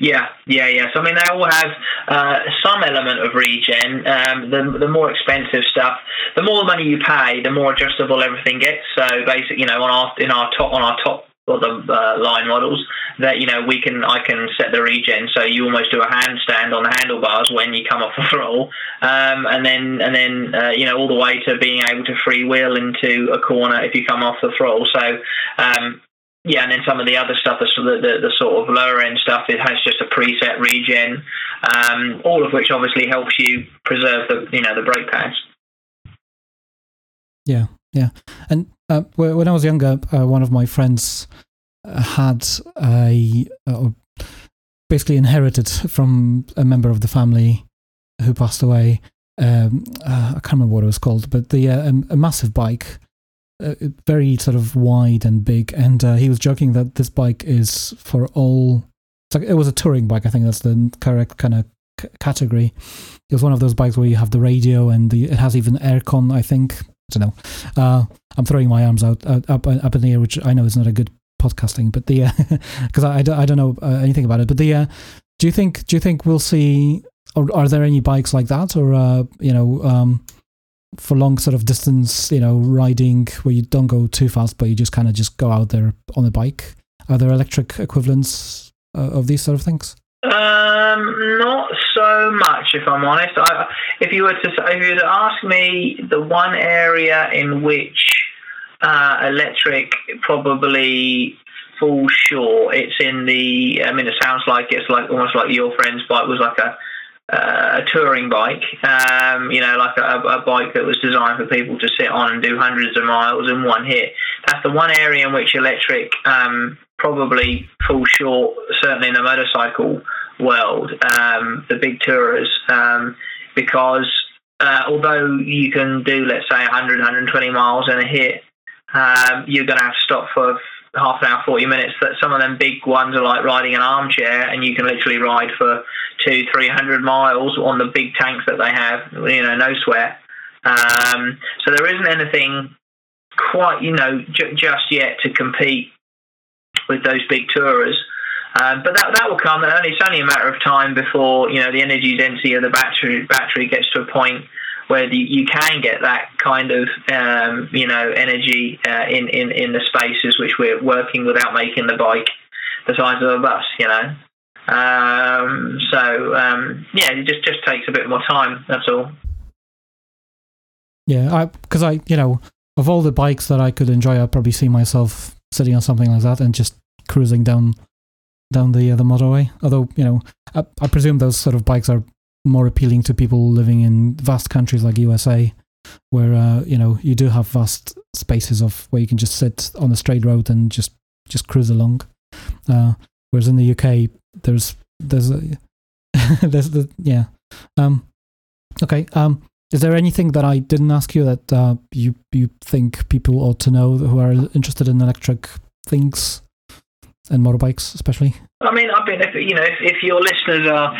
Yeah, yeah, yeah. So I mean, they all have uh, some element of regen. Um, the the more expensive stuff, the more money you pay, the more adjustable everything gets. So basically, you know, on our in our top on our top or the uh, line models that you know we can I can set the regen so you almost do a handstand on the handlebars when you come off the throttle, um, and then and then uh, you know all the way to being able to freewheel into a corner if you come off the throttle. So. Um, yeah, and then some of the other stuff, the, the, the sort of lower end stuff, it has just a preset regen, um, all of which obviously helps you preserve the you know the brake pads.
Yeah, yeah, and uh, when I was younger, uh, one of my friends uh, had a uh, basically inherited from a member of the family who passed away. Um, uh, I can't remember what it was called, but the uh, a massive bike, very sort of wide and big. And he was joking that this bike is for all. Like, it was a touring bike. I think that's the correct kind of c- category. It was one of those bikes where you have the radio and the, it has even aircon. I think I don't know. Uh, I'm throwing my arms out uh, up up in the air, which I know is not a good podcasting, but the because uh, I, I, don't, I don't know uh, anything about it. But the uh, do you think do you think we'll see? Or are there any bikes like that, or uh, you know, um, for long sort of distance, you know, riding where you don't go too fast, but you just kind of just go out there on a bike? Are there electric equivalents uh, of these sort of things?
Um, not so much, if I'm honest. I, if you were to if you were to ask me the one area in which uh, electric probably falls short, it's in the. I mean, it sounds like it's like almost like your friend's bike was like a uh, a touring bike, um, you know, like a, a, bike that was designed for people to sit on and do hundreds of miles in one hit. That's the one area in which electric um, probably falls short, certainly in the motorcycle world, um, the big tourers, um, because uh, although you can do, let's say, 100, 120 miles in a hit, um, you're going to have to stop for half an hour, 40 minutes. That some of them big ones are like riding an armchair, and you can literally ride for two, three hundred miles on the big tanks that they have. You know, no sweat. Um, so there isn't anything quite, you know, j- just yet to compete with those big tourers. Um, but that that will come. It's only a matter of time before you know the energy density of the battery battery gets to a point where the, you can get that kind of um, you know energy uh, in, in in the spaces which we're working without making the bike the size of a bus. You know. Um, so um, yeah, it just just takes a bit more time. That's all.
Yeah, I because I you know of all the bikes that I could enjoy, I'd probably see myself sitting on something like that and just cruising down down the uh, the motorway. Although you know, I, I, presume those sort of bikes are more appealing to people living in vast countries like USA, where uh, you know you do have vast spaces of where you can just sit on a straight road and just just cruise along. Uh, whereas in the UK, there's there's a, there's the yeah. Um, okay. Um, is there anything that I didn't ask you that uh, you you think people ought to know who are interested in electric things and motorbikes, especially?
I mean, I mean, if you know, if, if your listeners are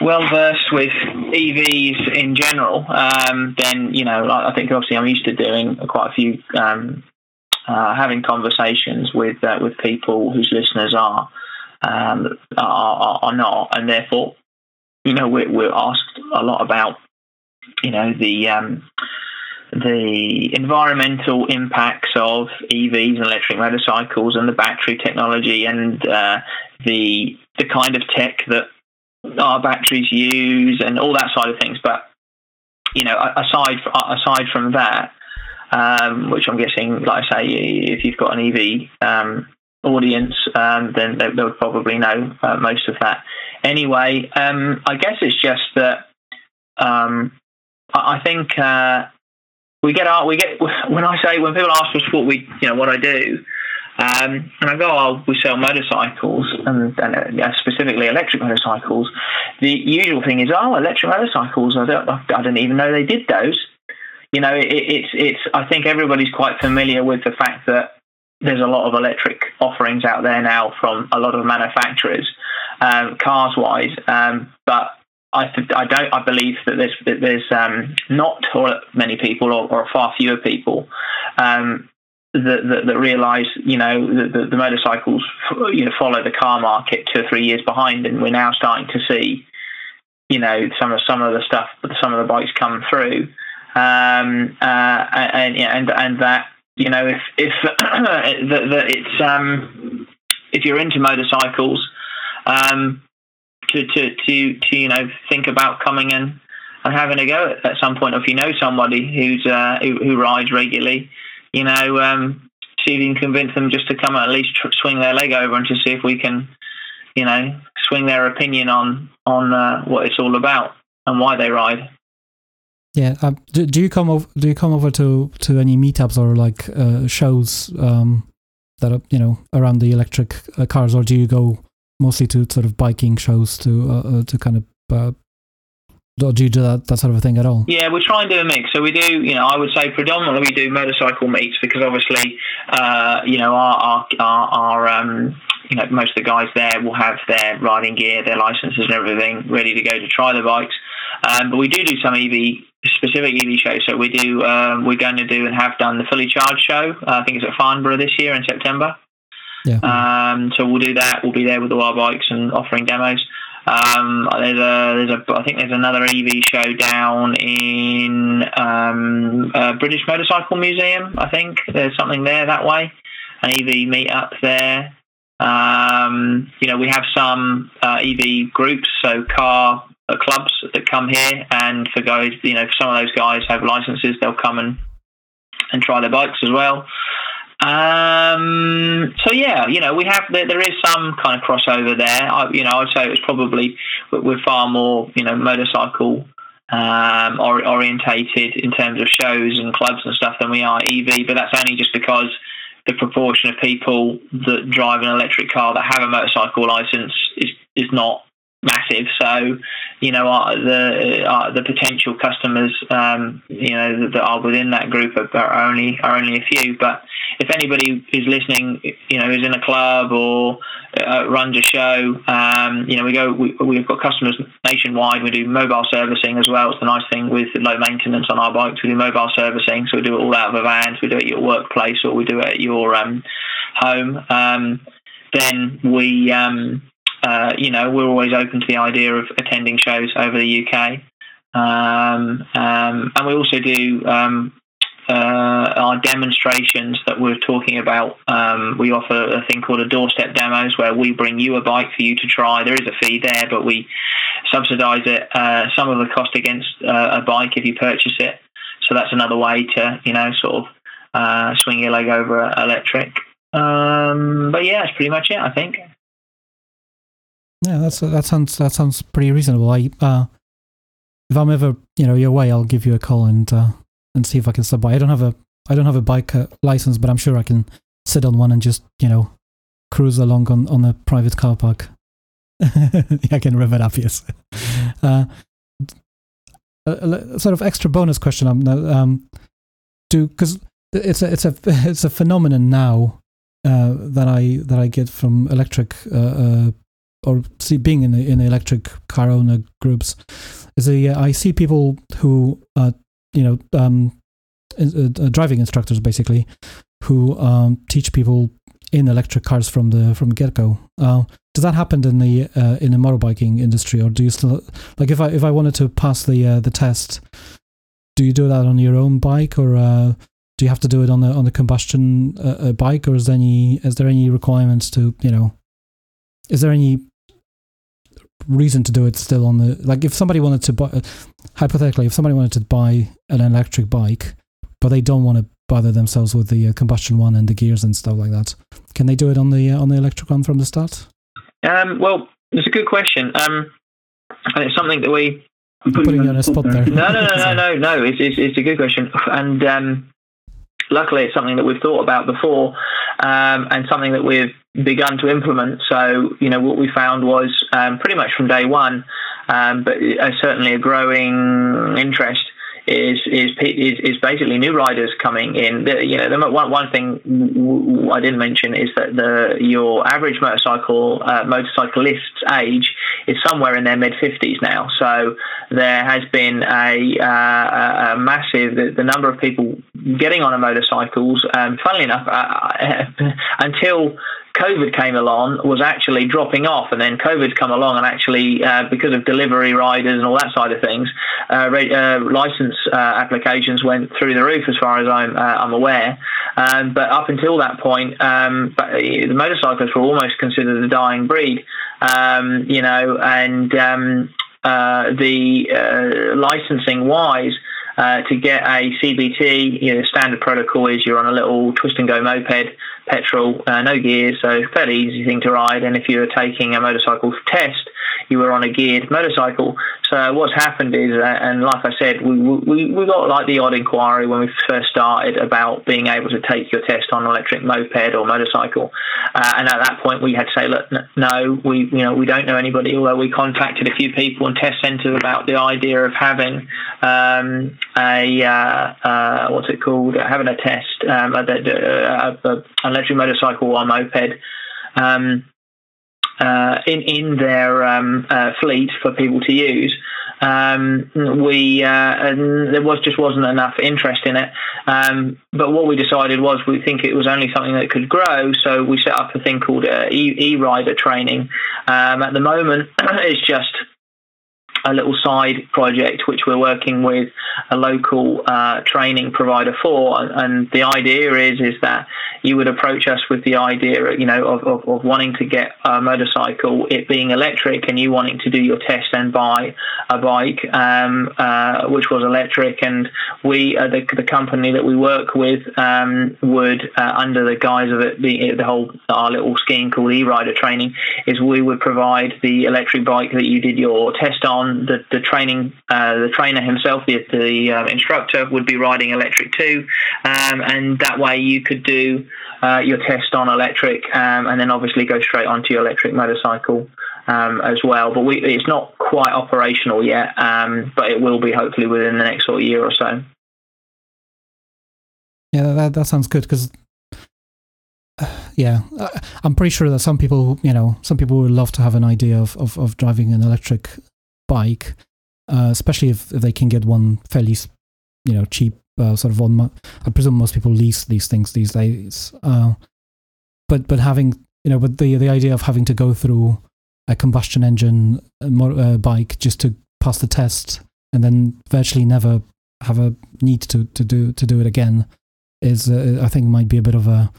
well versed with EVs in general, um, then you know, I think obviously I'm used to doing quite a few, um, uh, having conversations with uh, with people whose listeners are, um, are are not, and therefore, you know, we're, we're asked a lot about, you know, the um, the environmental impacts of EVs and electric motorcycles and the battery technology and uh, the the kind of tech that our batteries use and all that side of things. But you know, aside aside from that, um, which I'm guessing, like I say, if you've got an EV um, audience, um, then they, would probably know uh, most of that. Anyway, um, I guess it's just that um, I think uh, we get our we get when I say when people ask us what we you know what I do. Um, and I go, oh, we sell motorcycles and, and uh, specifically electric motorcycles. The usual thing is, oh, electric motorcycles. I don't, I didn't even know they did those. You know, it, it's it's. I think everybody's quite familiar with the fact that there's a lot of electric offerings out there now from a lot of manufacturers, um, cars wise. Um, but I, I don't. I believe that there's that there's um, not many people, or, or, far fewer people, um, that, that, that realise you know the, the, motorcycles you know follow the car market two or three years behind, and we're now starting to see you know some of some of the stuff, some of the bikes come through, um, uh, and and and that you know if if that, that it's um, if you're into motorcycles. Um, to, to, to, to you know think about coming in and having a go at, at some point. If you know somebody who's uh, who, who, rides regularly, you know, um, see if you can convince them just to come and at least tr- swing their leg over and to see if we can, you know, swing their opinion on on uh, what it's all about and why they ride.
Yeah. Um, do, do you come over? Do you come over to to any meetups or like uh, shows um, that are you know around the electric uh, cars, or do you go mostly to sort of biking shows to uh, uh, to kind of uh, do you do that, that sort of a thing at all?
Yeah, we try and do a mix. So we do, you know, I would say predominantly we do motorcycle meets because obviously, uh, you know, our, our, our, our um, you know, most of the guys there will have their riding gear, their licenses and everything ready to go to try the bikes. Um, but we do do some EV specific EV shows. So we do, um, we're going to do and have done the fully charged show. Uh, I think it's at Farnborough this year in September. Yeah. Um, so we'll do that. We'll be there with the wild bikes and offering demos. Um, there's a there's a I think there's another EV show down in um, British Motorcycle Museum. I think there's something there that way. An EV meetup there. Um, you know, we have some uh, EV groups, so car uh, clubs that come here, and for guys, you know, some of those guys have licenses, they'll come and and try their bikes as well. Um, so yeah, you know, we have there, there is some kind of crossover there. I, you know, I'd say it was probably we're far more you know motorcycle um, or, orientated in terms of shows and clubs and stuff than we are EV, but that's only just because the proportion of people that drive an electric car that have a motorcycle license is is not massive. So, you know, uh, the uh, the potential customers, um, you know, that, that, are within that group are, are, only are only a few. But if anybody is listening, you know, is in a club or uh, runs a show, um, you know, we go. We, we've got customers nationwide. We do mobile servicing as well. It's the nice thing with low maintenance on our bikes. We do mobile servicing, so we do it all out of a van. We do it at your workplace or we do it at your um, home. Um, then we um, uh, you know, we're always open to the idea of attending shows over the UK. Um, um, and we also do um, uh, our demonstrations that we're talking about. Um, we offer a thing called a doorstep demos where we bring you a bike for you to try. There is a fee there, but we subsidise it, uh, some of the cost against uh, a bike if you purchase it. So that's another way to, you know, sort of uh, swing your leg over electric. Um, but yeah, that's pretty much it, I think.
Yeah, that's that sounds that sounds pretty reasonable. I uh, if I'm ever you know your way, I'll give you a call and uh, and see if I can stop by. I don't have a I don't have a bike uh, license, but I'm sure I can sit on one and just you know cruise along on, on a private car park. I can rev it up, yes. Uh, a, sort of extra bonus question. Um, um do because it's a it's a it's a phenomenon now uh, that I that I get from electric uh, uh, or see being in in electric car owner groups is uh, I see people who uh, you know um, uh, driving instructors basically who um, teach people in electric cars from the from get go. Uh, does that happen in the uh, in the motorbiking industry, or do you still like if I if I wanted to pass the uh, the test, do you do that on your own bike, or uh, do you have to do it on the on the combustion uh, bike, or is there any is there any requirements to you know, is there any reason to do it still on the like if somebody wanted to buy hypothetically if somebody wanted to buy an electric bike but they don't want to bother themselves with the uh, combustion one and the gears and stuff like that. Can they do it on the uh, on the electric one from the start?
Um, well, it's a good question, um, and it's something that we.
I'm putting you on a spot there.
No, no, no, no, no, no. It's, it's, it's a good question, and um, luckily, it's something that we've thought about before, um, and something that we've begun to implement. So, you know, what we found was um, pretty much from day one, um, but uh, certainly a growing interest is is is, is basically new riders coming in. The, you know, the, one one thing I didn't mention is that the your average motorcycle uh, motorcyclist's age is somewhere in their mid fifties now. So there has been a, uh, a massive the, the, number of people getting on a motorcycles. Um, funnily enough, uh, until COVID came along was actually dropping off, and then COVID's come along, and actually uh, because of delivery riders and all that side of things, uh, uh, license uh, applications went through the roof, as far as I'm uh, I'm aware. Um, but up until that point, um, the motorcyclists were almost considered a dying breed, um, you know, and um, uh, the licensing wise. Uh, to get a CBT, you know, standard protocol is you're on a little twist and go moped petrol, uh, no gears, so fairly easy thing to ride. And if you were taking a motorcycle test, you were on a geared motorcycle. So what's happened is, uh, and like I said, we, we we got like the odd inquiry when we first started about being able to take your test on electric moped or motorcycle, uh, and at that point we had to say, look, no, we you know we don't know anybody. Although we contacted a few people in test centres about the idea of having um, a uh, uh what's it called, having a test, um, a, a, a, motorcycle or moped. Um, uh, in in their um, uh, fleet for people to use. Um, we uh, there was just wasn't enough interest in it. Um, but what we decided was we think it was only something that could grow, so we set up a thing called uh, e rider training. Um, at the moment, it's just a little side project which we're working with a local uh, training provider for. And the idea is is that you would approach us with the idea you know of, of, of, wanting to get a motorcycle it being electric and you wanting to do your test and buy a bike um, uh, which was electric. And we uh, the, the company that we work with um, would uh, under the guise of it the, the whole our little scheme called e-rider training is we would provide the electric bike that you did your test on the, the training, uh, the trainer himself, the, the uh, instructor would be riding electric too, um, and that way you could do uh, your test on electric, um, and then obviously go straight onto your electric motorcycle. Um, as well, but we, it's not quite operational yet, um, but it will be hopefully within the next sort of year or so.
Yeah, that that sounds good because yeah, I'm pretty sure that some people, you know, some people would love to have an idea of, of, of driving an electric bike, uh, especially if, if, they can get one fairly, you know, cheap. Uh, sort of on. I presume most people lease these things these days. Uh, but but having you know, but the the idea of having to go through a combustion engine uh, bike just to pass the test and then virtually never have a need to, to do to do it again is uh, I think might be a bit of a,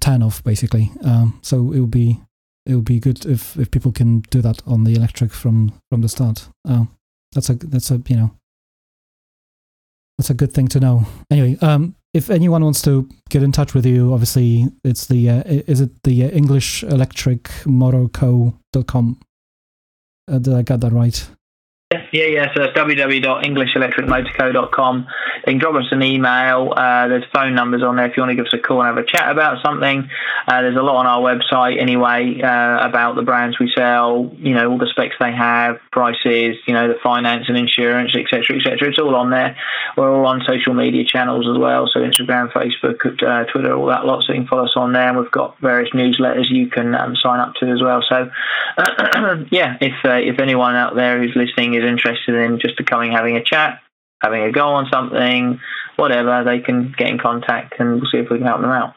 turn off basically. Um, so it would be it would be good if, if people can do that on the electric from from the start. Uh, that's a that's a you know that's a good thing to know. Anyway, um, if anyone wants to get in touch with you, obviously it's the uh, is it the uh, English Electric Motor Co. dot com? Uh, did I get that right?
Yeah, yeah. So it's www.englishelectricmotorco.com. They can drop us an email. Uh, there's phone numbers on there if you want to give us a call and have a chat about something. Uh, there's a lot on our website anyway uh, about the brands we sell. You know, all the specs they have, prices. You know, the finance and insurance, etc., etc. It's all on there. We're all on social media channels as well, so Instagram, Facebook, uh, Twitter, all that lot. So you can follow us on there. And we've got various newsletters you can um, sign up to as well. So yeah, if uh, if anyone out there who's listening is interested in just becoming having a chat, having a go on something, whatever, they can get in contact and we'll see if we can help them out.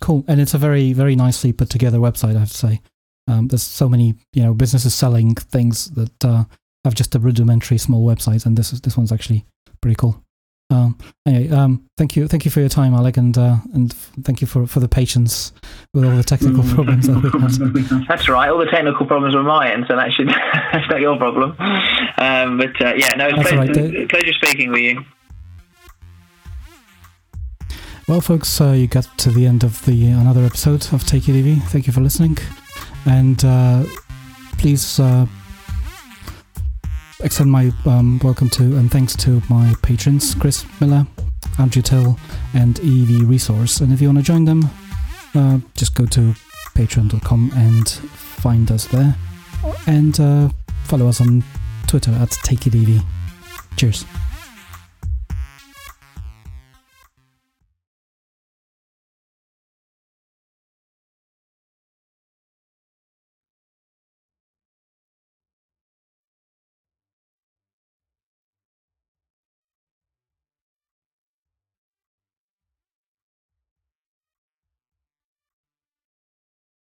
Cool, and it's a very very nicely put together website. I have to say, um, there's so many you know businesses selling things that uh, have just a rudimentary small website, and this is this one's actually pretty cool. Um, anyway, um, thank you, thank you for your time, Alec, and uh, and thank you for, for the patience with all the technical
Mm.
problems that we had.
That's right. All the technical problems were mine, so that should that's not your problem. Um, but uh, yeah, no, it's pleasure,
right,
pleasure speaking with you.
Well, folks, uh, you got to the end of the another episode of Take It Easy. Thank you for listening, and uh, please uh, extend my um, welcome to and thanks to my patrons, Chris Miller, Andrew Till, and EV Resource. And if you want to join them, uh, just go to patreon.com and find us there, and uh, follow us on Twitter at Take It Easy. Cheers.